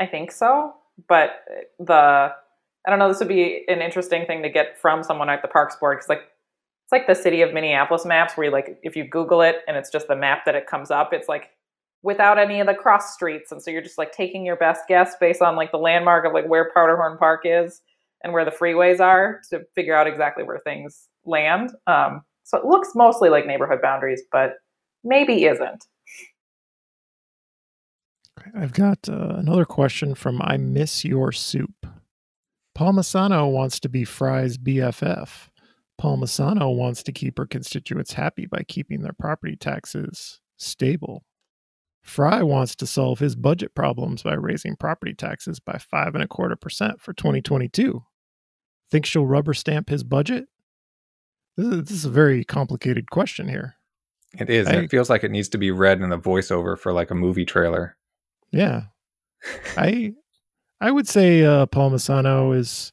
I think so, but the I don't know. This would be an interesting thing to get from someone at the Parks Board because, like, it's like the city of Minneapolis maps where you like if you Google it and it's just the map that it comes up. It's like without any of the cross streets, and so you're just like taking your best guess based on like the landmark of like where Powderhorn Park is and where the freeways are to figure out exactly where things land. Um, so it looks mostly like neighborhood boundaries, but maybe isn't. I've got uh, another question from I Miss Your Soup. Palmisano wants to be Frey's BFF. Palmisano wants to keep her constituents happy by keeping their property taxes stable. Frey wants to solve his budget problems by raising property taxes by five and a quarter percent for 2022. Think she'll rubber stamp his budget? This is, this is a very complicated question here. It is. I, it feels like it needs to be read in a voiceover for like a movie trailer. Yeah. I I would say uh, Palmisano is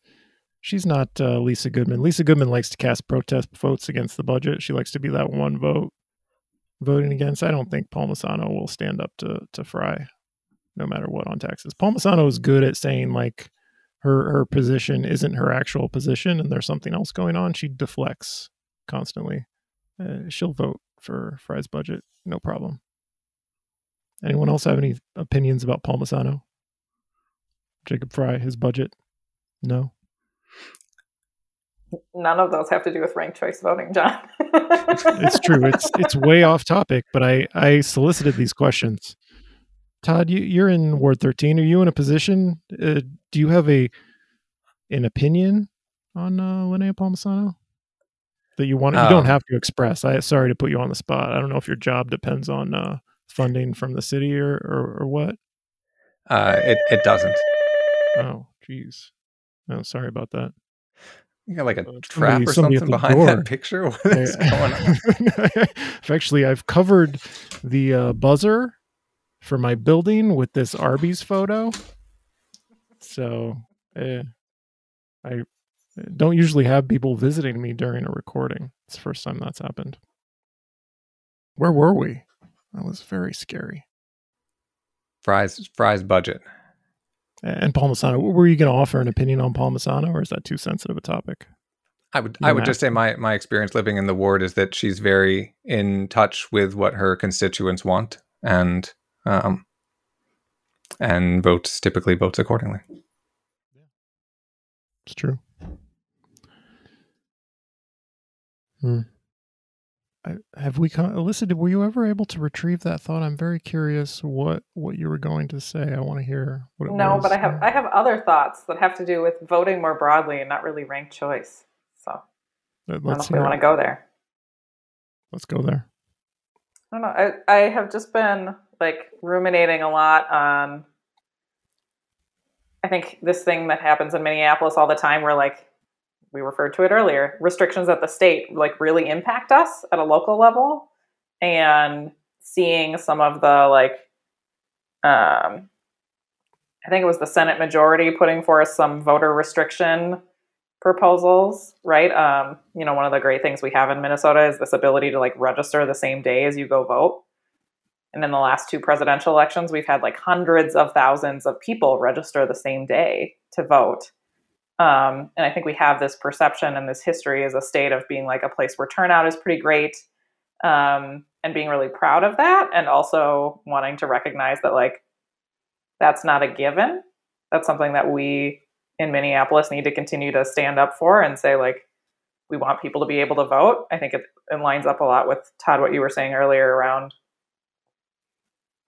she's not uh, Lisa Goodman. Lisa Goodman likes to cast protest votes against the budget. She likes to be that one vote voting against. I don't think Palmisano will stand up to to Frey, no matter what on taxes. Palmisano is good at saying like her her position isn't her actual position and there's something else going on. She deflects constantly. Uh, she'll vote for Frey's budget, no problem. Anyone else have any opinions about Palmisano? Jacob Frey, his budget? No. None of those have to do with ranked choice voting, John. it's true. It's it's way off topic, but I I solicited these questions. Todd, you, you're in Ward 13. Are you in a position? Uh, do you have a an opinion on uh, Linnea Palmisano that you want? Um, you don't um, have to express. I sorry to put you on the spot. I don't know if your job depends on uh, funding from the city or or, or what. Uh, it it doesn't. Oh, jeez. Oh, sorry about that. You got like a uh, trap somebody, or something behind door. that picture. What is going on? Actually, I've covered the uh, buzzer for my building with this Arby's photo. So, eh, I eh, don't usually have people visiting me during a recording. It's the first time that's happened. Where were we? That was very scary. Frey's Frey's budget. And Palmisano, were you going to offer an opinion on Palmisano, or is that too sensitive a topic? I would I would just say my my experience living in the ward is that she's very in touch with what her constituents want, and um, and votes typically votes accordingly. Yeah. It's true. Hmm. Have we, come Alyssa? Were you ever able to retrieve that thought? I'm very curious what what you were going to say. I want to hear what. no, was. but I have I have other thoughts that have to do with voting more broadly and not really ranked choice. So Let's I don't know if we want to go there. Let's go there. I don't know. I, I have just been like ruminating a lot on I think this thing that happens in Minneapolis all the time where like we referred to it earlier, restrictions at the state like really impact us at a local level and seeing some of the like um I think it was the Senate majority putting forth some voter restriction proposals, right? Um, you know, one of the great things we have in Minnesota is this ability to like register the same day as you go vote. And in the last two presidential elections, we've had like hundreds of thousands of people register the same day to vote. Um, and I think we have this perception and this history as a state of being like a place where turnout is pretty great. um, and being really proud of that, and also wanting to recognize that like that's not a given. That's something that we in Minneapolis need to continue to stand up for and say like we want people to be able to vote. I think it, it lines up a lot with Todd what you were saying earlier around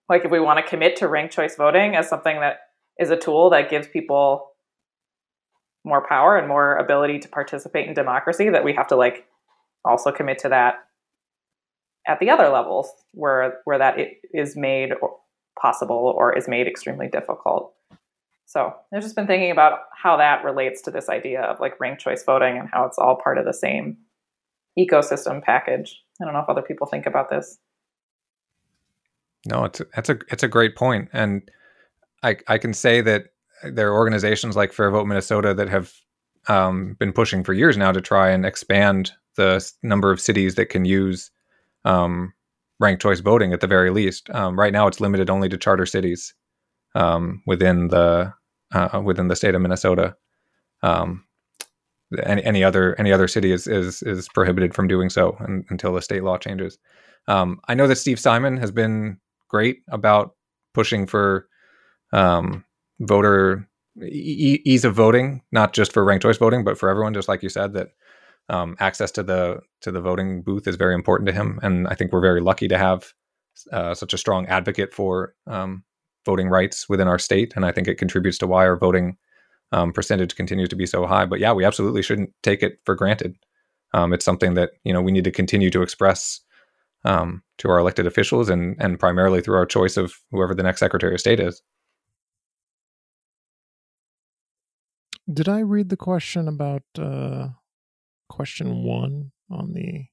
like if we want to commit to ranked choice voting as something that is a tool that gives people more power and more ability to participate in democracy that we have to like also commit to that at the other levels where where that is made possible or is made extremely difficult so I've just been thinking about how that relates to this idea of like ranked choice voting and how it's all part of the same ecosystem package. I don't know if other people think about this. No, it's that's a it's a great point, and I I can say that there are organizations like Fair Vote Minnesota that have um, been pushing for years now to try and expand the number of cities that can use um, ranked choice voting at the very least. Um, right now, it's limited only to charter cities um, within the uh, within the state of Minnesota. Um, any, any other any other city is is is prohibited from doing so until the state law changes. Um, I know that Steve Simon has been great about pushing for um, voter e- ease of voting, not just for ranked choice voting, but for everyone. Just like you said, that um, access to the to the voting booth is very important to him, and I think we're very lucky to have uh, such a strong advocate for um, voting rights within our state, and I think it contributes to why our voting um, percentage continues to be so high. But yeah, we absolutely shouldn't take it for granted. Um, it's something that you know we need to continue to express um, to our elected officials, and and primarily through our choice of whoever the next Secretary of State is. Did I read the question about uh, question one on the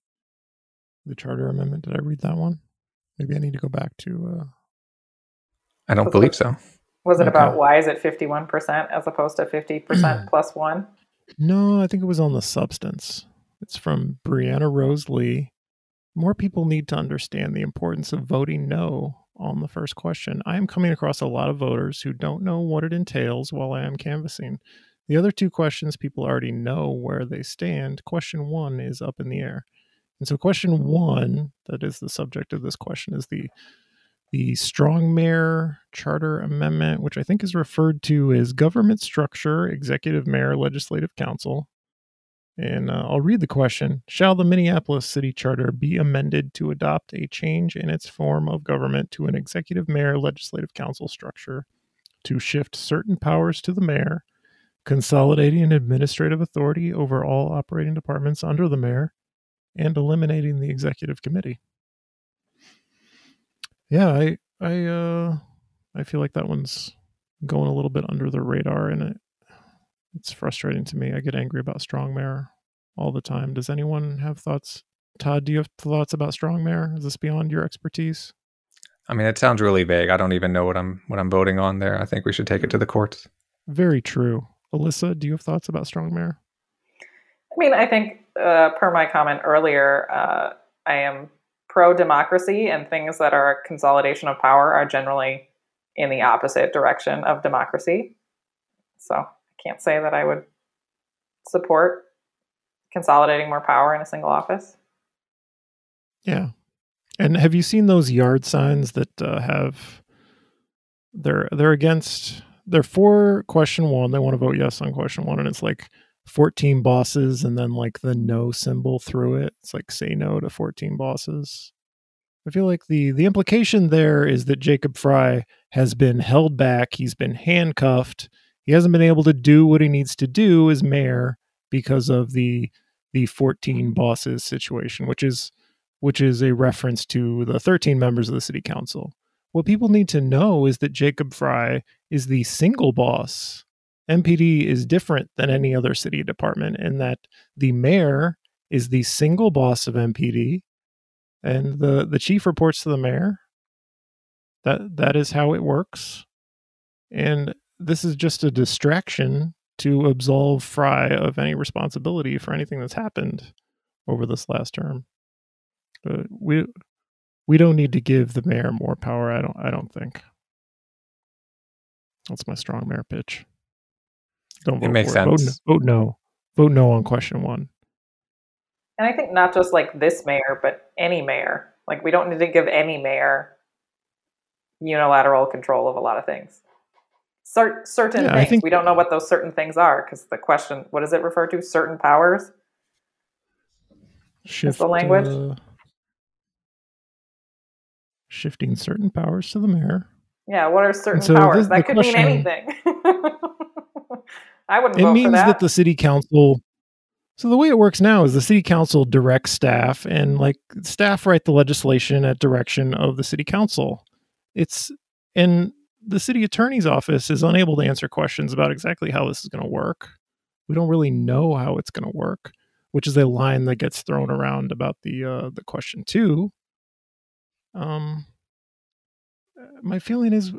the charter amendment? Did I read that one? Maybe I need to go back to uh, I don't believe so. Was it okay. about why is it 51% as opposed to 50% plus one? No, I think it was on the substance. It's from Brianna Rose Lee. More people need to understand the importance of voting no on the first question. I am coming across a lot of voters who don't know what it entails while I am canvassing. The other two questions, people already know where they stand. Question one is up in the air. And so, question one, that is the subject of this question, is the the Strong Mayor Charter Amendment, which I think is referred to as Government Structure, Executive Mayor, Legislative Council. And uh, I'll read the question Shall the Minneapolis City Charter be amended to adopt a change in its form of government to an executive mayor legislative council structure to shift certain powers to the mayor, consolidating administrative authority over all operating departments under the mayor, and eliminating the executive committee? yeah, I I uh I feel like that one's going a little bit under the radar and it it's frustrating to me. I get angry about strong mayor all the time. Does anyone have thoughts? Todd, do you have thoughts about strong mayor? Is this beyond your expertise? I mean, it sounds really vague. I don't even know what I'm what I'm voting on there. I think we should take it to the courts. Very true. Alyssa, do you have thoughts about strong mayor? I mean, I think uh, per my comment earlier, uh, I am pro democracy and things that are consolidation of power are generally in the opposite direction of democracy. So I can't say that I would support consolidating more power in a single office. Yeah. And have you seen those yard signs that uh, have they're they're against they're for question 1, they want to vote yes on question 1 and it's like 14 bosses and then like the no symbol through it. It's like say no to 14 bosses. I feel like the the implication there is that Jacob Frey has been held back, he's been handcuffed. He hasn't been able to do what he needs to do as mayor because of the the 14 bosses situation, which is which is a reference to the 13 members of the city council. What people need to know is that Jacob Frey is the single boss MPD is different than any other city department in that the mayor is the single boss of MPD and the the chief reports to the mayor. That that is how it works. And this is just a distraction to absolve Frey of any responsibility for anything that's happened over this last term. We we don't need to give the mayor more power. I don't. I don't think. That's my strong mayor pitch. Don't vote it makes for sense. It. Vote, vote no. Vote no on question one. And I think not just like this mayor, but any mayor. Like we don't need to give any mayor unilateral control of a lot of things. Cer- certain Yeah, things. think- we don't know what those certain things are because the question, what does it refer to? Certain powers. Shift the language? uh, shifting certain powers to the mayor. Yeah, what are certain so powers? this- that could mean anything. I wouldn't It vote means for that. that. the city council. So the way it works now is the city council directs staff, and like staff write the legislation at direction of the city council. It's and the city attorney's office is unable to answer questions about exactly how this is going to work. We don't really know how it's going to work, which is a line that gets thrown around about the uh, the question too. Um, my feeling is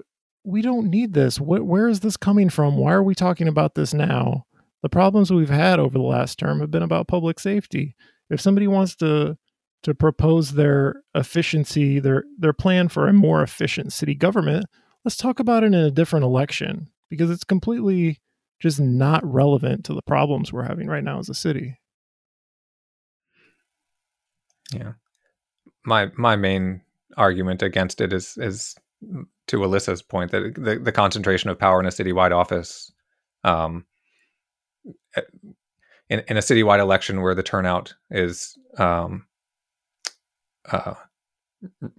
we don't need this. Wh- where is this coming from? Why are we talking about this now? The problems we've had over the last term have been about public safety. If somebody wants to to propose their efficiency, their their plan for a more efficient city government, let's talk about it in a different election because it's completely just not relevant to the problems we're having right now as a city. Yeah. My my main argument against it is is to Alyssa's point that the, the concentration of power in a citywide office, um, eh, in in a citywide election where the turnout is um, uh,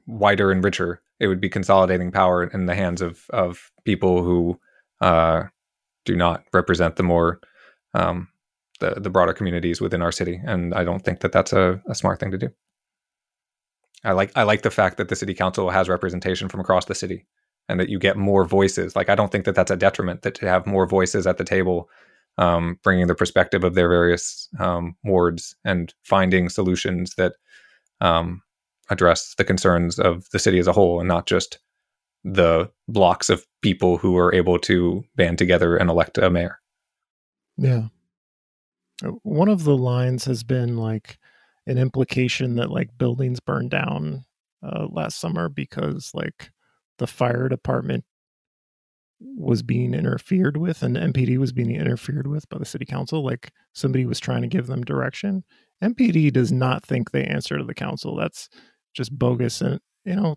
wider and richer, it would be consolidating power in the hands of of people who uh, do not represent the more um, the the broader communities within our city, and I don't think that that's a, a smart thing to do. I like I like the fact that the city council has representation from across the city, and that you get more voices. Like I don't think that that's a detriment that to have more voices at the table, um, bringing the perspective of their various um, wards and finding solutions that um, address the concerns of the city as a whole, and not just the blocks of people who are able to band together and elect a mayor. Yeah. Uh, One of the lines has been like an implication that like buildings burned down uh, last summer because like the fire department was being interfered with and MPD was being interfered with by the city council. Like somebody was trying to give them direction. MPD does not think they answer to the council. That's just bogus. And you know,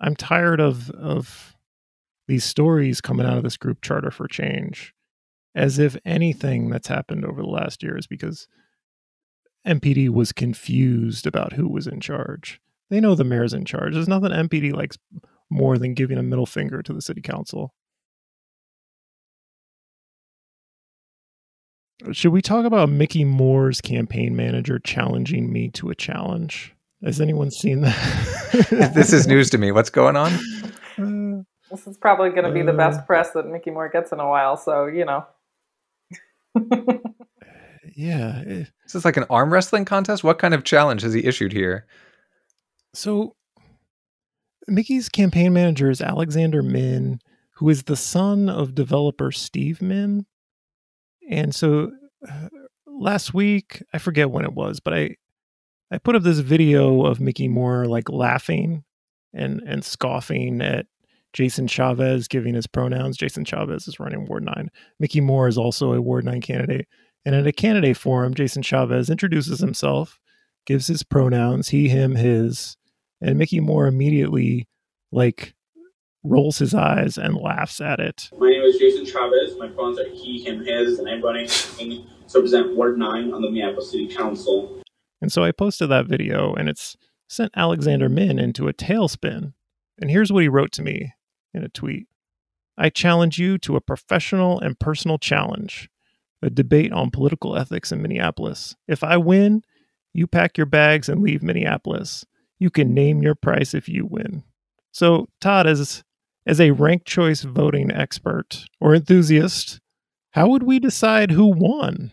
I'm tired of of these stories coming out of this group charter for change as if anything that's happened over the last year is because MPD was confused about who was in charge. They know the mayor's in charge. There's nothing MPD likes more than giving a middle finger to the city council. Should we talk about Mickey Moore's campaign manager challenging me to a challenge? Has anyone seen that? this is news to me. What's going on? Uh, This is probably going to be the Uh, best press that Mickey Moore gets in a while. So you know. yeah. Is this like an arm wrestling contest? What kind of challenge has he issued here? So Mickey's campaign manager is Alexander Minn, who is the son of developer Steve Minn. And so uh, last week, I forget when it was, but I I put up this video of Mickey Moore like laughing and and scoffing at Jason Chavez giving his pronouns. Jason Chavez is running Ward 9. Mickey Moore is also a Ward 9 candidate. And at a candidate forum, Jason Chavez introduces himself, gives his pronouns, he, him, his, and Mickey Moore immediately like rolls his eyes and laughs at it. My name is Jason Chavez. My pronouns are he, him, his, and I'm running to represent Ward 9 on the Minneapolis City Council. And so I posted that video and it's sent Alexander Minn into a tailspin. And here's what he wrote to me in a tweet I challenge you to a professional and personal challenge, a debate on political ethics in Minneapolis. If I win, you pack your bags and leave Minneapolis. You can name your price if you win. So, Todd, as, as a ranked choice voting expert or enthusiast, how would we decide who won?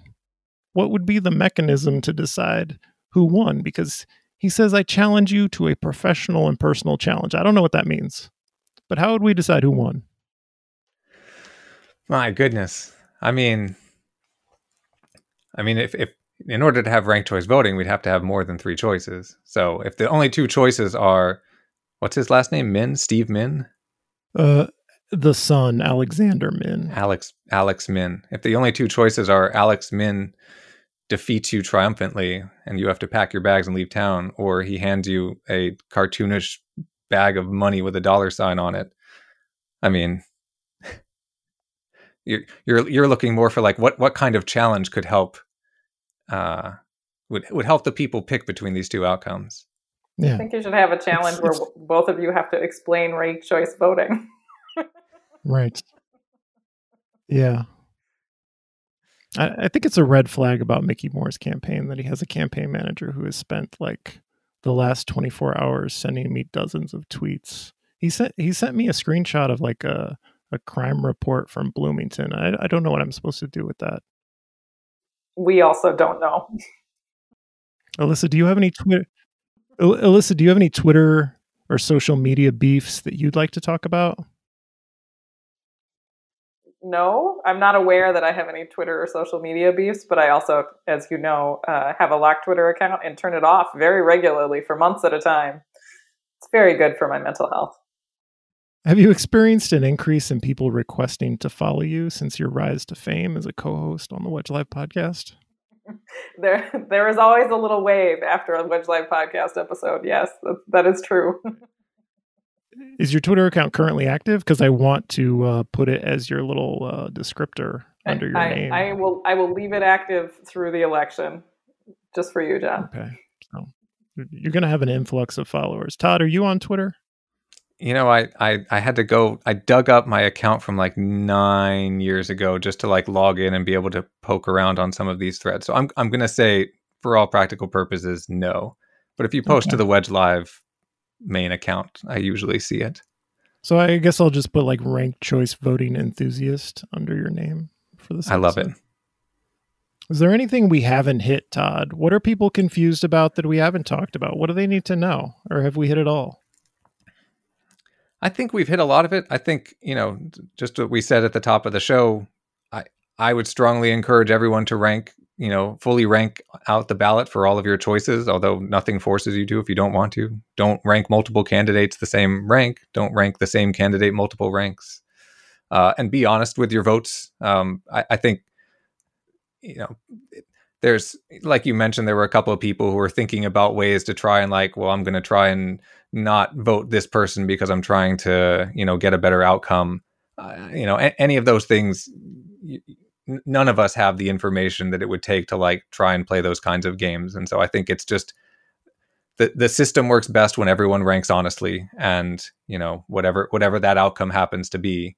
What would be the mechanism to decide who won? Because he says, I challenge you to a professional and personal challenge. I don't know what that means, but how would we decide who won? My goodness. I mean, I mean, if, if in order to have ranked choice voting, we'd have to have more than three choices. So if the only two choices are, what's his last name? Minn, Steve Minn, Uh, the son, Alexander Minn. Alex, Alex Minn. If the only two choices are Alex Minn defeats you triumphantly and you have to pack your bags and leave town, or he hands you a cartoonish bag of money with a dollar sign on it. I mean, you're you're you're looking more for like what what kind of challenge could help uh would would help the people pick between these two outcomes. Yeah. I think you should have a challenge where it's- both of you have to explain ranked choice voting. Right. Yeah. I, I think it's a red flag about Mickey Moore's campaign that he has a campaign manager who has spent like the last 24 hours sending me dozens of tweets. He sent he sent me a screenshot of like a a crime report from Bloomington. I, I don't know what I'm supposed to do with that. We also don't know. Alyssa, do you have any Twitter? Al- Alyssa, do you have any Twitter or social media beefs that you'd like to talk about? No, I'm not aware that I have any Twitter or social media beefs, but I also, as you know, uh, have a locked Twitter account and turn it off very regularly for months at a time. It's very good for my mental health. Have you experienced an increase in people requesting to follow you since your rise to fame as a co-host on the Wedge Live podcast? There, there is always a little wave after a Wedge Live podcast episode. Yes, that, that is true. Is your Twitter account currently active? Because I want to uh, put it as your little uh, descriptor under your I, name. I will, I will leave it active through the election, just for you, John. Okay, so you're going to have an influx of followers. Todd, are you on Twitter? You know, I, I I had to go. I dug up my account from like nine years ago just to like log in and be able to poke around on some of these threads. So I'm I'm gonna say, for all practical purposes, no. But if you post to the Wedge Live main account, I usually see it. So I guess I'll just put like ranked choice voting enthusiast under your name for this. I love it. Is there anything we haven't hit, Todd? What are people confused about that we haven't talked about? What do they need to know? Or have we hit it all? I think we've hit a lot of it. I think, you know, just what we said at the top of the show, I I would strongly encourage everyone to rank, you know, fully rank out the ballot for all of your choices, although nothing forces you to if you don't want to. Don't rank multiple candidates the same rank. Don't rank the same candidate multiple ranks. Uh, and be honest with your votes. Um, I, I think, you know, there's like you mentioned, there were a couple of people who were thinking about ways to try and like, well, I'm going to try and not vote this person because I'm trying to, you know, get a better outcome. Uh, you know, a- any of those things, y- none of us have the information that it would take to like try and play those kinds of games. And so I think it's just the the system works best when everyone ranks honestly, and you know, whatever whatever that outcome happens to be,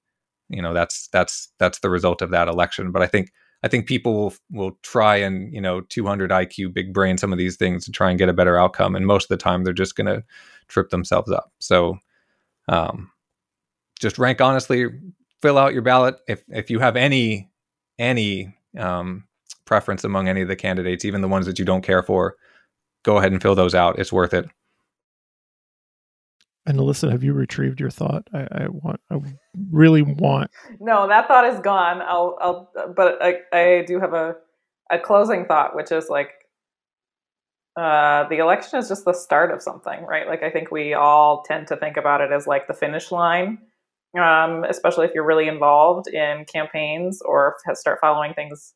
you know, that's that's that's the result of that election. But I think I think people will will try and you know 200 IQ big brain some of these things to try and get a better outcome, and most of the time they're just going to trip themselves up. So, um, just rank honestly, fill out your ballot. If if you have any any um, preference among any of the candidates, even the ones that you don't care for, go ahead and fill those out. It's worth it. And Alyssa, have you retrieved your thought? I, I want, I really want. No, that thought is gone. I'll, I'll, but I, I do have a, a closing thought, which is like, uh, the election is just the start of something, right? Like, I think we all tend to think about it as like the finish line, um, especially if you're really involved in campaigns or start following things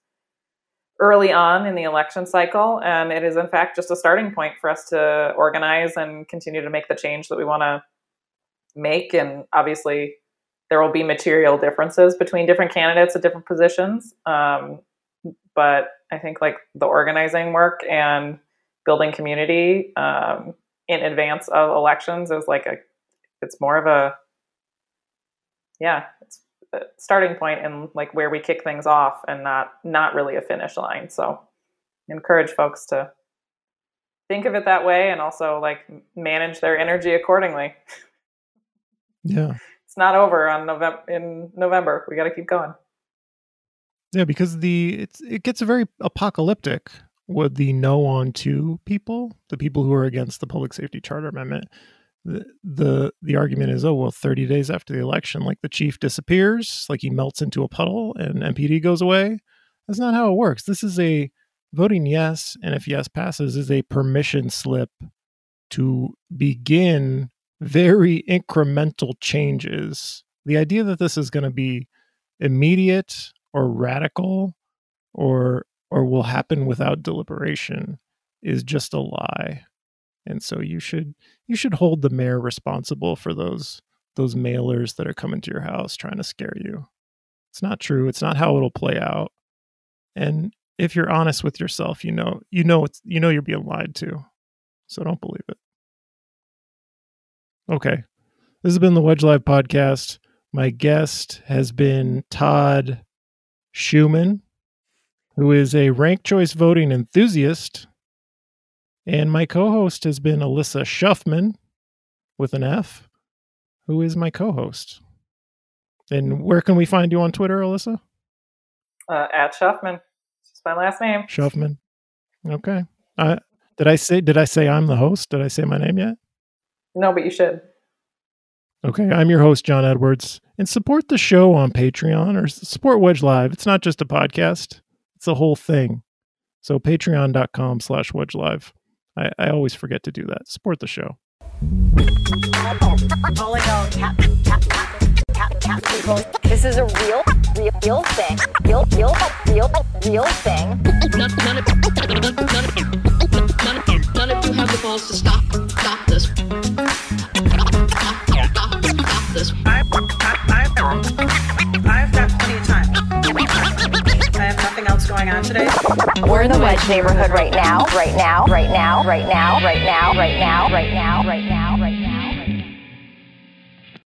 early on in the election cycle. And it is, in fact, just a starting point for us to organize and continue to make the change that we want to make. And obviously, there will be material differences between different candidates at different positions. Um, but I think like the organizing work and building community um, in advance of elections is like a, it's more of a, yeah, it's starting point and like where we kick things off and not not really a finish line. So encourage folks to think of it that way and also like manage their energy accordingly. Yeah. It's not over on November in November. We got to keep going. Yeah, because the it's it gets very apocalyptic with the no on two people, the people who are against the public safety charter amendment. The, the argument is, oh well, thirty days after the election, like the chief disappears, like he melts into a puddle, and MPD goes away. That's not how it works. This is a voting yes, and if yes passes, is a permission slip to begin very incremental changes. The idea that this is going to be immediate or radical or or will happen without deliberation is just a lie. And so you should you should hold the mayor responsible for those those mailers that are coming to your house trying to scare you. It's not true. It's not how it'll play out. And if you're honest with yourself, you know you know it's you know you're being lied to. So don't believe it. Okay. This has been the Wedge Live podcast. My guest has been Todd Schumann, who is a ranked choice voting enthusiast. And my co host has been Alyssa Shuffman with an F, who is my co host. And where can we find you on Twitter, Alyssa? Uh, at Shuffman. It's my last name. Shuffman. Okay. Uh, did I say did I say I'm the host? Did I say my name yet? No, but you should. Okay, I'm your host, John Edwards, and support the show on Patreon or support Wedge Live. It's not just a podcast; it's a whole thing. So patreon.com slash wedge live. I, I always forget to do that. Support the show. This is a real, real, real thing. Real, real, real, real thing. None, none, of, none, of, none, of, none, of, none of you have the balls to stop, stop this. Stop, stop, stop this. I've, I've, I've going on today. We're in the Wedge neighborhood right now, right now, right now, right now, right now, right now, right now, right now, right now.